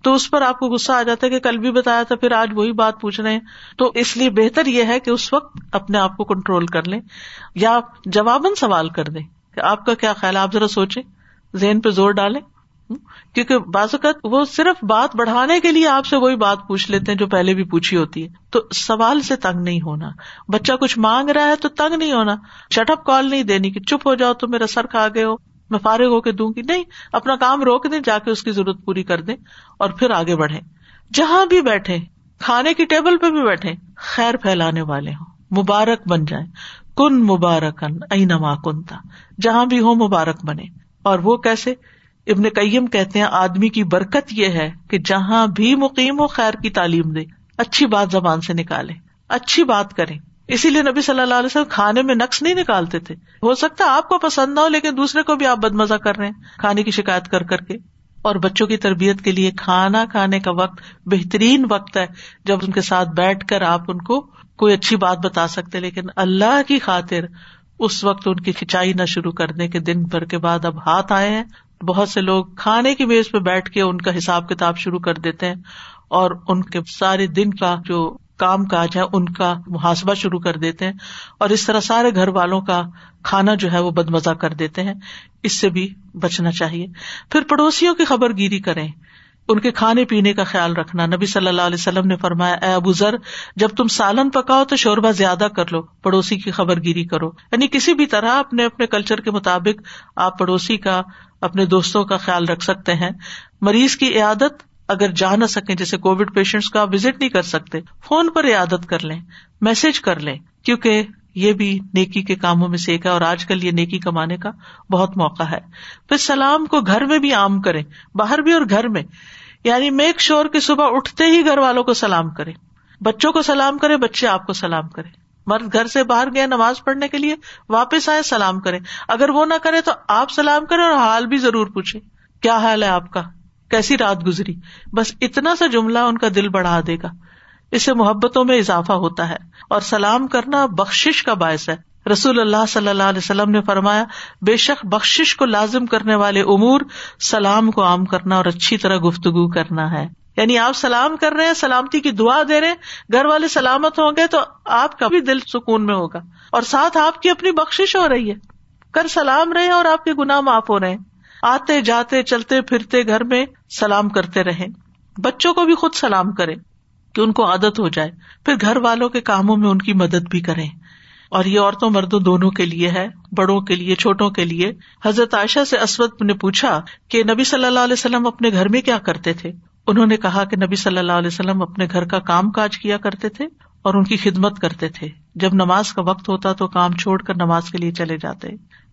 تو اس پر آپ کو غصہ آ جاتا ہے کہ کل بھی بتایا تھا، پھر آج وہی بات پوچھ رہے ہیں۔ تو اس لیے بہتر یہ ہے کہ اس وقت اپنے آپ کو کنٹرول کر لیں۔ یا جواباً سوال کر دیں کہ آپ کا کیا خیال ہے؟ آپ ذرا سوچیں، ذہن پہ زور ڈالیں۔ کیونکہ بعض اوقات وہ صرف بات بڑھانے کے لیے آپ سے وہی بات پوچھ لیتے ہیں جو پہلے بھی پوچھی ہوتی ہے۔ تو سوال سے تنگ نہیں ہونا۔ بچہ کچھ مانگ رہا ہے تو تنگ نہیں ہونا۔ چٹ اپ کال نہیں دینی کہ چپ ہو جاؤ تو میرا سر کھا گئے ہو۔ میں فارغ ہو کے دوں گی۔ نہیں، اپنا کام روک دیں، جا کے اس کی ضرورت پوری کر دیں اور پھر آگے بڑھے جہاں بھی بیٹھے کھانے کی ٹیبل پہ بھی بیٹھے خیر پھیلانے والے ہوں۔ مبارک بن جائیں۔ کن مبارکن اینما کنتا۔ جہاں بھی ہو مبارک بنے۔ اور وہ کیسے؟ ابن کئیم کہتے ہیں، آدمی کی برکت یہ ہے کہ جہاں بھی مقیم ہو، خیر کی تعلیم دے۔ اچھی بات زبان سے نکالے۔ اچھی بات کرے۔ اسی لیے نبی صلی اللہ علیہ وسلم کھانے میں نقص نہیں نکالتے تھے۔ ہو سکتا ہے آپ کو پسند نہ ہو، لیکن دوسرے کو بھی آپ بد مزہ کر رہے ہیں۔ کھانے کی شکایت کر کر کے۔ اور بچوں کی تربیت کے لیے کھانا کھانے کا وقت بہترین وقت ہے۔ جب ان کے ساتھ بیٹھ کر آپ ان کو کوئی اچھی بات بتا سکتے، لیکن اللہ کی خاطر اس وقت ان کی کھینچائی نہ شروع کر دیں کہ دن بھر کے بعد اب ہاتھ آئے ہیں۔ بہت سے لوگ کھانے کی میز پہ بیٹھ کے ان کا حساب کتاب شروع کر دیتے ہیں اور ان کے سارے دن کا جو کام کاج ہے، ان کا محاسبہ شروع کر دیتے ہیں اور اس طرح سارے گھر والوں کا کھانا جو ہے وہ بد مزہ کر دیتے ہیں۔ اس سے بھی بچنا چاہیے۔ پھر پڑوسیوں کی خبر گیری کریں۔ ان کے کھانے پینے کا خیال رکھنا۔ نبی صلی اللہ علیہ وسلم نے فرمایا، اے ابو ذر، جب تم سالن پکاؤ تو شوربہ زیادہ کر لو۔ پڑوسی کی خبر گیری کرو۔ یعنی کسی بھی طرح اپنے اپنے کلچر کے مطابق آپ پڑوسی کا، اپنے دوستوں کا خیال رکھ سکتے ہیں۔ مریض کی عیادت اگر جا نہ سکیں، جیسے کووڈ پیشنٹس کا وزٹ نہیں کر سکتے فون پر عیادت کر لیں میسج کر لیں، کیونکہ یہ بھی نیکی کے کاموں میں سے ایک ہے اور آج کل یہ نیکی کمانے کا بہت موقع ہے۔ پھر سلام کو گھر میں بھی عام کرے باہر بھی اور گھر میں۔ یعنی میک شور کے صبح اٹھتے ہی گھر والوں کو سلام کرے بچوں کو سلام کرے بچے آپ کو سلام کرے مرد گھر سے باہر گیا نماز پڑھنے کے لیے واپس آئے سلام کرے اگر وہ نہ کرے تو آپ سلام کرے اور حال بھی ضرور پوچھے کیا حال ہے آپ کا؟ کیسی رات گزری؟ بس اتنا سا جملہ ان کا دل بڑھا دے گا۔ اس سے محبتوں میں اضافہ ہوتا ہے اور سلام کرنا بخش کا باعث ہے۔ رسول اللہ صلی اللہ علیہ وسلم نے فرمایا، بے شک بخش کو لازم کرنے والے امور سلام کو عام کرنا اور اچھی طرح گفتگو کرنا ہے۔ یعنی آپ سلام کر رہے ہیں، سلامتی کی دعا دے رہے ہیں، گھر والے سلامت ہوں گے تو آپ کا بھی دل سکون میں ہوگا۔ اور ساتھ آپ کی اپنی بخش ہو رہی ہے۔ کر سلام رہے اور آپ کے گناہ معاف ہو رہے ہیں۔ آتے جاتے چلتے پھرتے گھر میں سلام کرتے رہے۔ بچوں کو بھی خود سلام کرے کہ ان کو عادت ہو جائے۔ پھر گھر والوں کے کاموں میں ان کی مدد بھی کریں اور یہ عورتوں مردوں دونوں کے لیے ہے، بڑوں کے لیے، چھوٹوں کے لیے۔ حضرت عائشہ سے اسود نے پوچھا کہ نبی صلی اللہ علیہ وسلم اپنے گھر میں کیا کرتے تھے؟ انہوں نے کہا کہ نبی صلی اللہ علیہ وسلم اپنے گھر کا کام کاج کیا کرتے تھے اور ان کی خدمت کرتے تھے۔ جب نماز کا وقت ہوتا تو کام چھوڑ کر نماز کے لیے چلے جاتے۔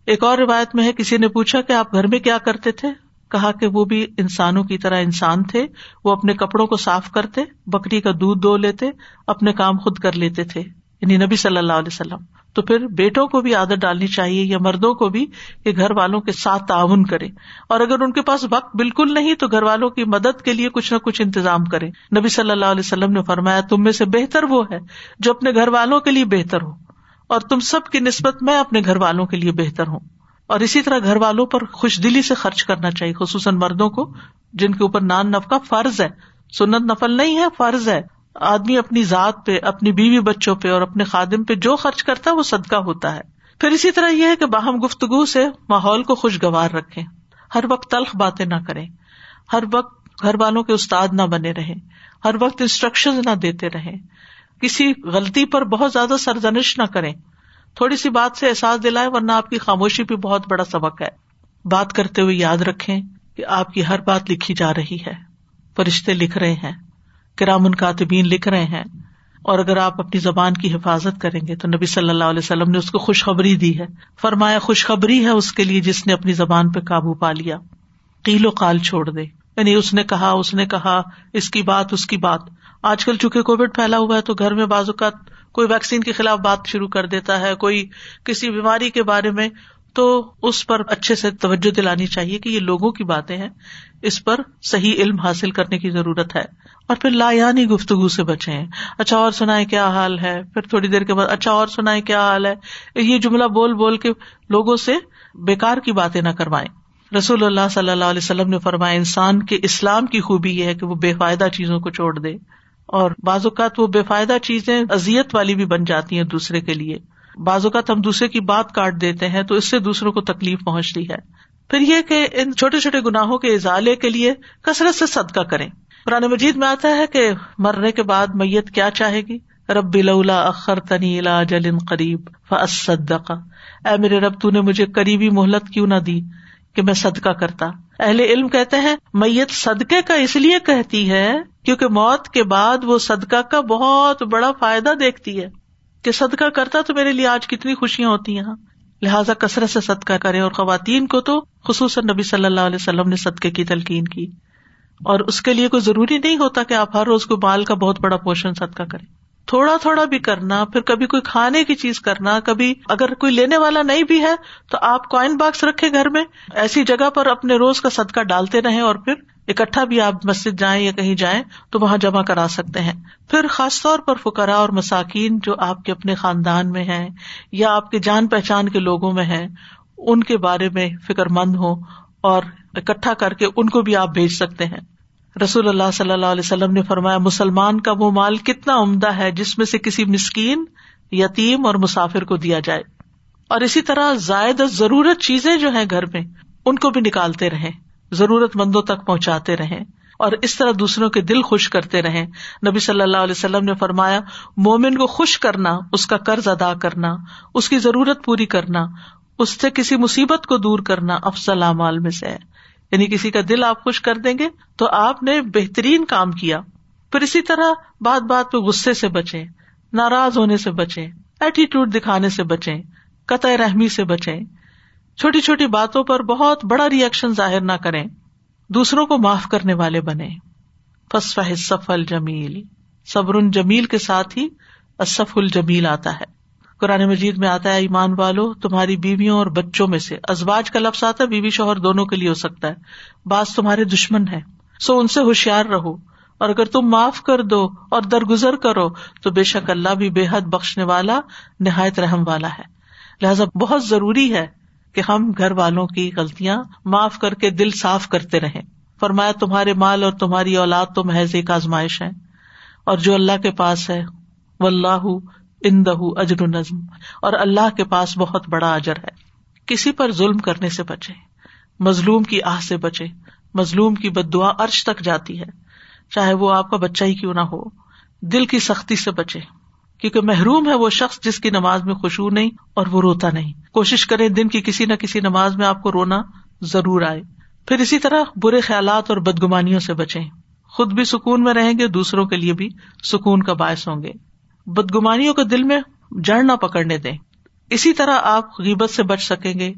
ایک اور روایت میں ہے، کسی نے پوچھا کہ آپ گھر میں کیا کرتے تھے؟ کہا کہ وہ بھی انسانوں کی طرح انسان تھے، وہ اپنے کپڑوں کو صاف کرتے، بکری کا دودھ دو لیتے، اپنے کام خود کر لیتے تھے یعنی نبی صلی اللہ علیہ وسلم۔ تو پھر بیٹوں کو بھی عادت ڈالنی چاہیے یا مردوں کو بھی کہ گھر والوں کے ساتھ تعاون کرے۔ اور اگر ان کے پاس وقت بالکل نہیں، تو گھر والوں کی مدد کے لیے کچھ نہ کچھ انتظام کرے۔ نبی صلی اللہ علیہ وسلم نے فرمایا، تم میں سے بہتر وہ ہے جو اپنے گھر والوں کے لیے بہتر ہو۔ اور تم سب کی نسبت میں اپنے گھر والوں کے لیے بہتر ہوں۔ اور اسی طرح گھر والوں پر خوش دلی سے خرچ کرنا چاہیے، خصوصاً مردوں کو، جن کے اوپر نان نفقہ فرض ہے۔ سنت نفل نہیں ہے، فرض ہے۔ آدمی اپنی ذات پہ، اپنی بیوی بچوں پہ اور اپنے خادم پہ جو خرچ کرتا ہے، وہ صدقہ ہوتا ہے۔ پھر اسی طرح یہ ہے کہ باہم گفتگو سے ماحول کو خوشگوار رکھے ہر وقت تلخ باتیں نہ کریں۔ ہر وقت گھر والوں کے استاد نہ بنے رہے ہر وقت انسٹرکشن نہ دیتے رہے کسی غلطی پر بہت زیادہ سرزنش نہ کریں۔ تھوڑی سی بات سے احساس دلائے ورنہ آپ کی خاموشی بھی بہت بڑا سبق ہے۔ بات کرتے ہوئے یاد رکھیں کہ آپ کی ہر بات لکھی جا رہی ہے۔ فرشتے لکھ رہے ہیں کرامن کاتبین لکھ رہے ہیں۔ اور اگر آپ اپنی زبان کی حفاظت کریں گے تو نبی صلی اللہ علیہ وسلم نے اس کو خوشخبری دی ہے۔ فرمایا، خوشخبری ہے اس کے لیے جس نے اپنی زبان پہ قابو پا لیا۔ قیل و قال چھوڑ دے۔ یعنی اس نے کہا، اس نے کہا، اس کی بات، اس کی بات۔ آج کل چونکہ کووڈ پھیلا ہوا ہے تو گھر میں بازو کا کوئی ویکسین کے خلاف بات شروع کر دیتا ہے، کوئی کسی بیماری کے بارے میں، تو اس پر اچھے سے توجہ دلانی چاہیے کہ یہ لوگوں کی باتیں ہیں۔ اس پر صحیح علم حاصل کرنے کی ضرورت ہے۔ اور پھر لایانی گفتگو سے بچے اچھا اور سنائے کیا حال ہے۔ پھر تھوڑی دیر کے بعد اچھا اور سنائے کیا حال ہے۔ یہ جملہ بول بول کے لوگوں سے بےکار کی باتیں نہ کروائیں۔ رسول اللہ صلی اللہ علیہ وسلم نے فرمایا، انسان کے اسلام کی خوبی یہ ہے کہ وہ بے فائدہ چیزوں کو چھوڑ دے۔ اور بعض اوقات وہ بے فائدہ چیزیں ازیت والی بھی بن جاتی ہیں دوسرے کے لیے۔ بعض اوقات ہم دوسرے کی بات کاٹ دیتے ہیں تو اس سے دوسروں کو تکلیف پہنچتی ہے۔ پھر یہ کہ ان چھوٹے چھوٹے گناہوں کے ازالے کے لیے کثرت سے صدقہ کریں۔ قرآن مجید میں آتا ہے کہ مرنے کے بعد میت کیا چاہے گی؟ رب بلا اخر تنی الا جل قریب فصدقہ اے میرے رب، تو نے مجھے قریبی مہلت کیوں نہ دی کہ میں صدقہ کرتا۔ اہل علم کہتے ہیں، میت صدقے کا اس لیے کہتی ہے کیونکہ موت کے بعد وہ صدقہ کا بہت بڑا فائدہ دیکھتی ہے کہ صدقہ کرتا تو میرے لیے آج کتنی خوشیاں ہوتی ہیں۔ لہٰذا کثرت سے صدقہ کرے اور خواتین کو تو خصوصاً نبی صلی اللہ علیہ وسلم نے صدقے کی تلقین کی۔ اور اس کے لیے کوئی ضروری نہیں ہوتا کہ آپ ہر روز کو بال کا بہت بڑا پوشن صدقہ کریں۔ تھوڑا تھوڑا بھی کرنا، پھر کبھی کوئی کھانے کی چیز کرنا، کبھی اگر کوئی لینے والا نہیں بھی ہے تو آپ کوائن باکس رکھے گھر میں، ایسی جگہ پر اپنے روز کا صدقہ ڈالتے رہے اور پھر اکٹھا بھی آپ مسجد جائیں یا کہیں جائیں تو وہاں جمع کرا سکتے ہیں۔ پھر خاص طور پر فکرا اور مساکین جو آپ کے اپنے خاندان میں ہیں یا آپ کے جان پہچان کے لوگوں میں ہیں، ان کے بارے میں فکر مند ہو اور اکٹھا کر کے ان کو بھی آپ بھیج سکتے ہیں۔ رسول اللہ صلی اللہ علیہ وسلم نے فرمایا، مسلمان کا وہ مال کتنا عمدہ ہے جس میں سے کسی مسکین، یتیم اور مسافر کو دیا جائے۔ اور اسی طرح زائد ضرورت چیزیں جو ہیں گھر میں، ان کو بھی نکالتے رہے ضرورت مندوں تک پہنچاتے رہے اور اس طرح دوسروں کے دل خوش کرتے رہے نبی صلی اللہ علیہ وسلم نے فرمایا، مومن کو خوش کرنا، اس کا قرض ادا کرنا، اس کی ضرورت پوری کرنا، اس سے کسی مصیبت کو دور کرنا افضل اعمال میں سے ہے۔ یعنی کسی کا دل آپ خوش کر دیں گے تو آپ نے بہترین کام کیا۔ پھر اسی طرح بات بات پہ غصے سے بچے ناراض ہونے سے بچے ایٹیٹیوڈ دکھانے سے بچے قطع رحمی سے بچے چھوٹی چھوٹی باتوں پر بہت بڑا ریئیکشن ظاہر نہ کریں، دوسروں کو معاف کرنے والے بنے فصف سفل جمیل صبر جمیل کے ساتھ ہی اصف الجمیل آتا ہے۔ قرآن مجید میں آتا ہے، ایمان والو، تمہاری بیویوں اور بچوں میں سے۔ ازواج کا لفظ آتا ہے، بیوی شوہر دونوں کے لیے ہو سکتا ہے۔ بعض تمہارے دشمن ہے سو ان سے ہوشیار رہو۔ اور اگر تم معاف کر دو اور درگزر کرو، تو بے شک اللہ بھی بے حد بخشنے والا، نہایت رحم والا ہے۔ لہذا بہت ضروری ہے کہ ہم گھر والوں کی غلطیاں معاف کر کے دل صاف کرتے رہیں۔ فرمایا، تمہارے مال اور تمہاری اولاد تو محض ایک آزمائش ہے، اور جو اللہ کے پاس ہے وہ اللہ اندہ اجر نظم اور اللہ کے پاس بہت بڑا اجر ہے۔ کسی پر ظلم کرنے سے بچے، مظلوم کی آہ سے بچے، مظلوم کی بد دعا ارش تک جاتی ہے، چاہے وہ آپ کا بچہ ہی کیوں نہ ہو۔ دل کی سختی سے بچے۔ کیونکہ محروم ہے وہ شخص جس کی نماز میں خوشبو نہیں اور وہ روتا نہیں۔ کوشش کرے دن کی کسی نہ کسی نماز میں آپ کو رونا ضرور آئے۔ پھر اسی طرح برے خیالات اور بدگمانیوں سے بچے خود بھی سکون میں رہیں گے، دوسروں کے لیے بھی سکون کا باعث ہوں گے۔ بدگمانیوں کو دل میں جڑ نہ پکڑنے دیں۔ اسی طرح آپ غیبت سے بچ سکیں گے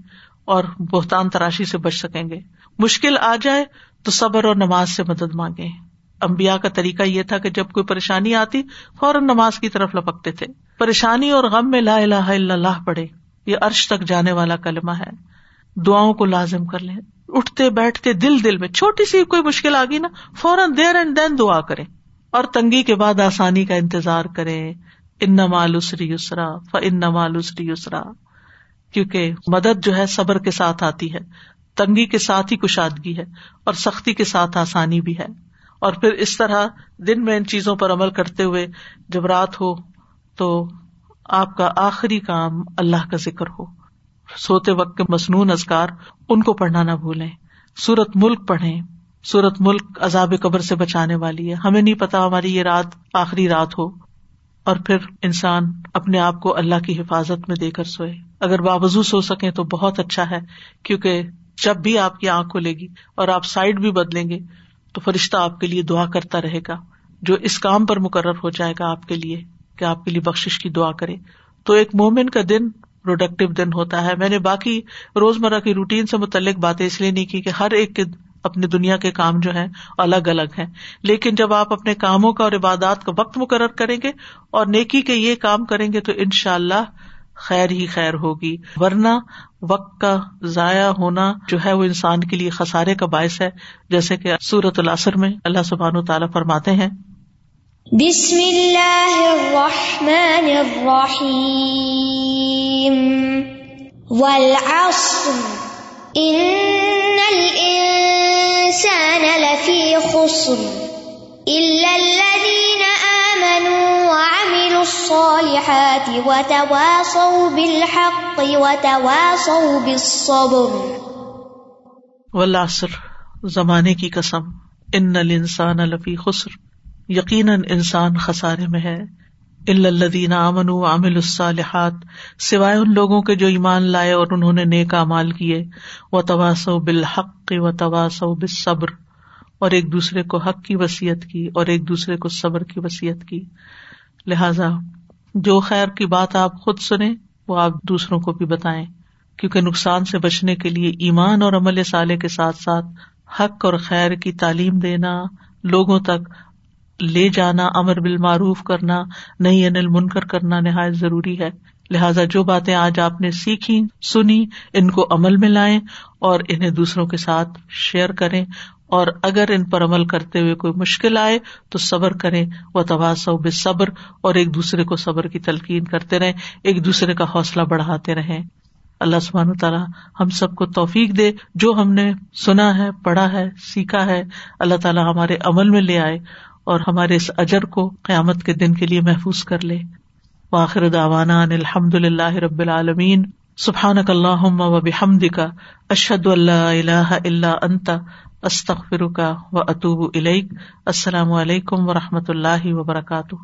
اور بہتان تراشی سے بچ سکیں گے۔ مشکل آ جائے تو صبر اور نماز سے مدد مانگے امبیا کا طریقہ یہ تھا کہ جب کوئی پریشانی آتی، فوراً نماز کی طرف لپکتے تھے۔ پریشانی اور غم میں لا الہ الا اللہ پڑھے، یہ عرش تک جانے والا کلمہ ہے۔ دعاؤں کو لازم کر لیں۔ اٹھتے بیٹھتے دل دل میں چھوٹی سی کوئی مشکل آ گئی نا، فوراً دیر اینڈ دین دعا کریں۔ اور تنگی کے بعد آسانی کا انتظار کرے ان نمالسری یسرا ف ان نمالسری یسرا۔ کیونکہ مدد جو ہے صبر کے ساتھ آتی ہے، تنگی کے ساتھ ہی کشادگی ہے، اور سختی کے ساتھ آسانی بھی ہے۔ اور پھر اس طرح دن میں ان چیزوں پر عمل کرتے ہوئے جب رات ہو تو آپ کا آخری کام اللہ کا ذکر ہو۔ سوتے وقت کے مصنون ازکار ان کو پڑھنا نہ بھولیں۔ سورت ملک پڑھیں۔ سورت ملک عذاب قبر سے بچانے والی ہے۔ ہمیں نہیں پتا ہماری یہ رات آخری رات ہو۔ اور پھر انسان اپنے آپ کو اللہ کی حفاظت میں دے کر سوئے۔ اگر باوضو سو سکے تو بہت اچھا ہے، کیونکہ جب بھی آپ کی آنکھ کھلے گی اور آپ سائڈ بھی بدلیں گے تو فرشتہ آپ کے لیے دعا کرتا رہے گا۔ جو اس کام پر مقرر ہو جائے گا آپ کے لیے کہ آپ کے لیے بخش کی دعا کرے۔ تو ایک مومن کا دن پروڈکٹیو دن ہوتا ہے۔ میں نے باقی روزمرہ کی روٹین سے متعلق باتیں اس لیے نہیں کی کہ ہر ایک کے اپنی دنیا کے کام جو ہے الگ الگ ہیں۔ لیکن جب آپ اپنے کاموں کا اور عبادات کا وقت مقرر کریں گے اور نیکی کے یہ کام کریں گے تو ان شاء اللہ خیر ہی خیر ہوگی۔ ورنہ وقت کا ضائع ہونا جو ہے وہ انسان کے لیے خسارے کا باعث ہے۔ جیسے کہ سورت العصر میں اللہ سبحان و تعالیٰ فرماتے ہیں۔ بسم اللہ الرحمن الرحیم۔ والعصر۔ ان الانسان لفی خسر۔ الا الذین وعملوا الصالحات وتواصوا بالحق وتواصوا بالصبر. والعصر زمانے کی قسم، ان الانسان لفی خسر، یقیناً انسان خسارے میں ہے۔ الدین امن عامل الصالحات، سوائے ان لوگوں کے جو ایمان لائے اور انہوں نے نیک امال کیے۔ و تواس بالحق و تواس بالصبر، اور ایک دوسرے کو حق کی وسیعت کی، اور ایک دوسرے کو صبر کی وسیعت کی۔ لہذا جو خیر کی بات آپ خود سنیں، وہ آپ دوسروں کو بھی بتائیں۔ کیونکہ نقصان سے بچنے کے لیے ایمان اور عمل سالے کے ساتھ ساتھ حق اور خیر کی تعلیم دینا، لوگوں تک لے جانا، امر بال معروف کرنا نہیں انل منکر کرنا نہایت ضروری ہے۔ لہٰذا جو باتیں آج آپ نے سیکھی سنی ان کو عمل میں لائیں اور انہیں دوسروں کے ساتھ شیئر کریں۔ اور اگر ان پر عمل کرتے ہوئے کوئی مشکل آئے تو صبر کریں وہ تواس بے صبر اور ایک دوسرے کو صبر کی تلقین کرتے رہیں، ایک دوسرے کا حوصلہ بڑھاتے رہیں۔ اللہ سبحان تعالیٰ ہم سب کو توفیق دے، جو ہم نے سنا ہے، پڑھا ہے، سیکھا ہے، اللہ تعالیٰ ہمارے عمل میں لے آئے اور ہمارے اس اجر کو قیامت کے دن کے لیے محفوظ کر لے۔ واخر داوانا الحمد اللہ رب العالمین۔ سبحان اللہ و بحمد کا اشد اللہ اللہ اللہ انتا استخر کا و اطوب السلام علیکم و رحمۃ اللہ وبرکاتہ.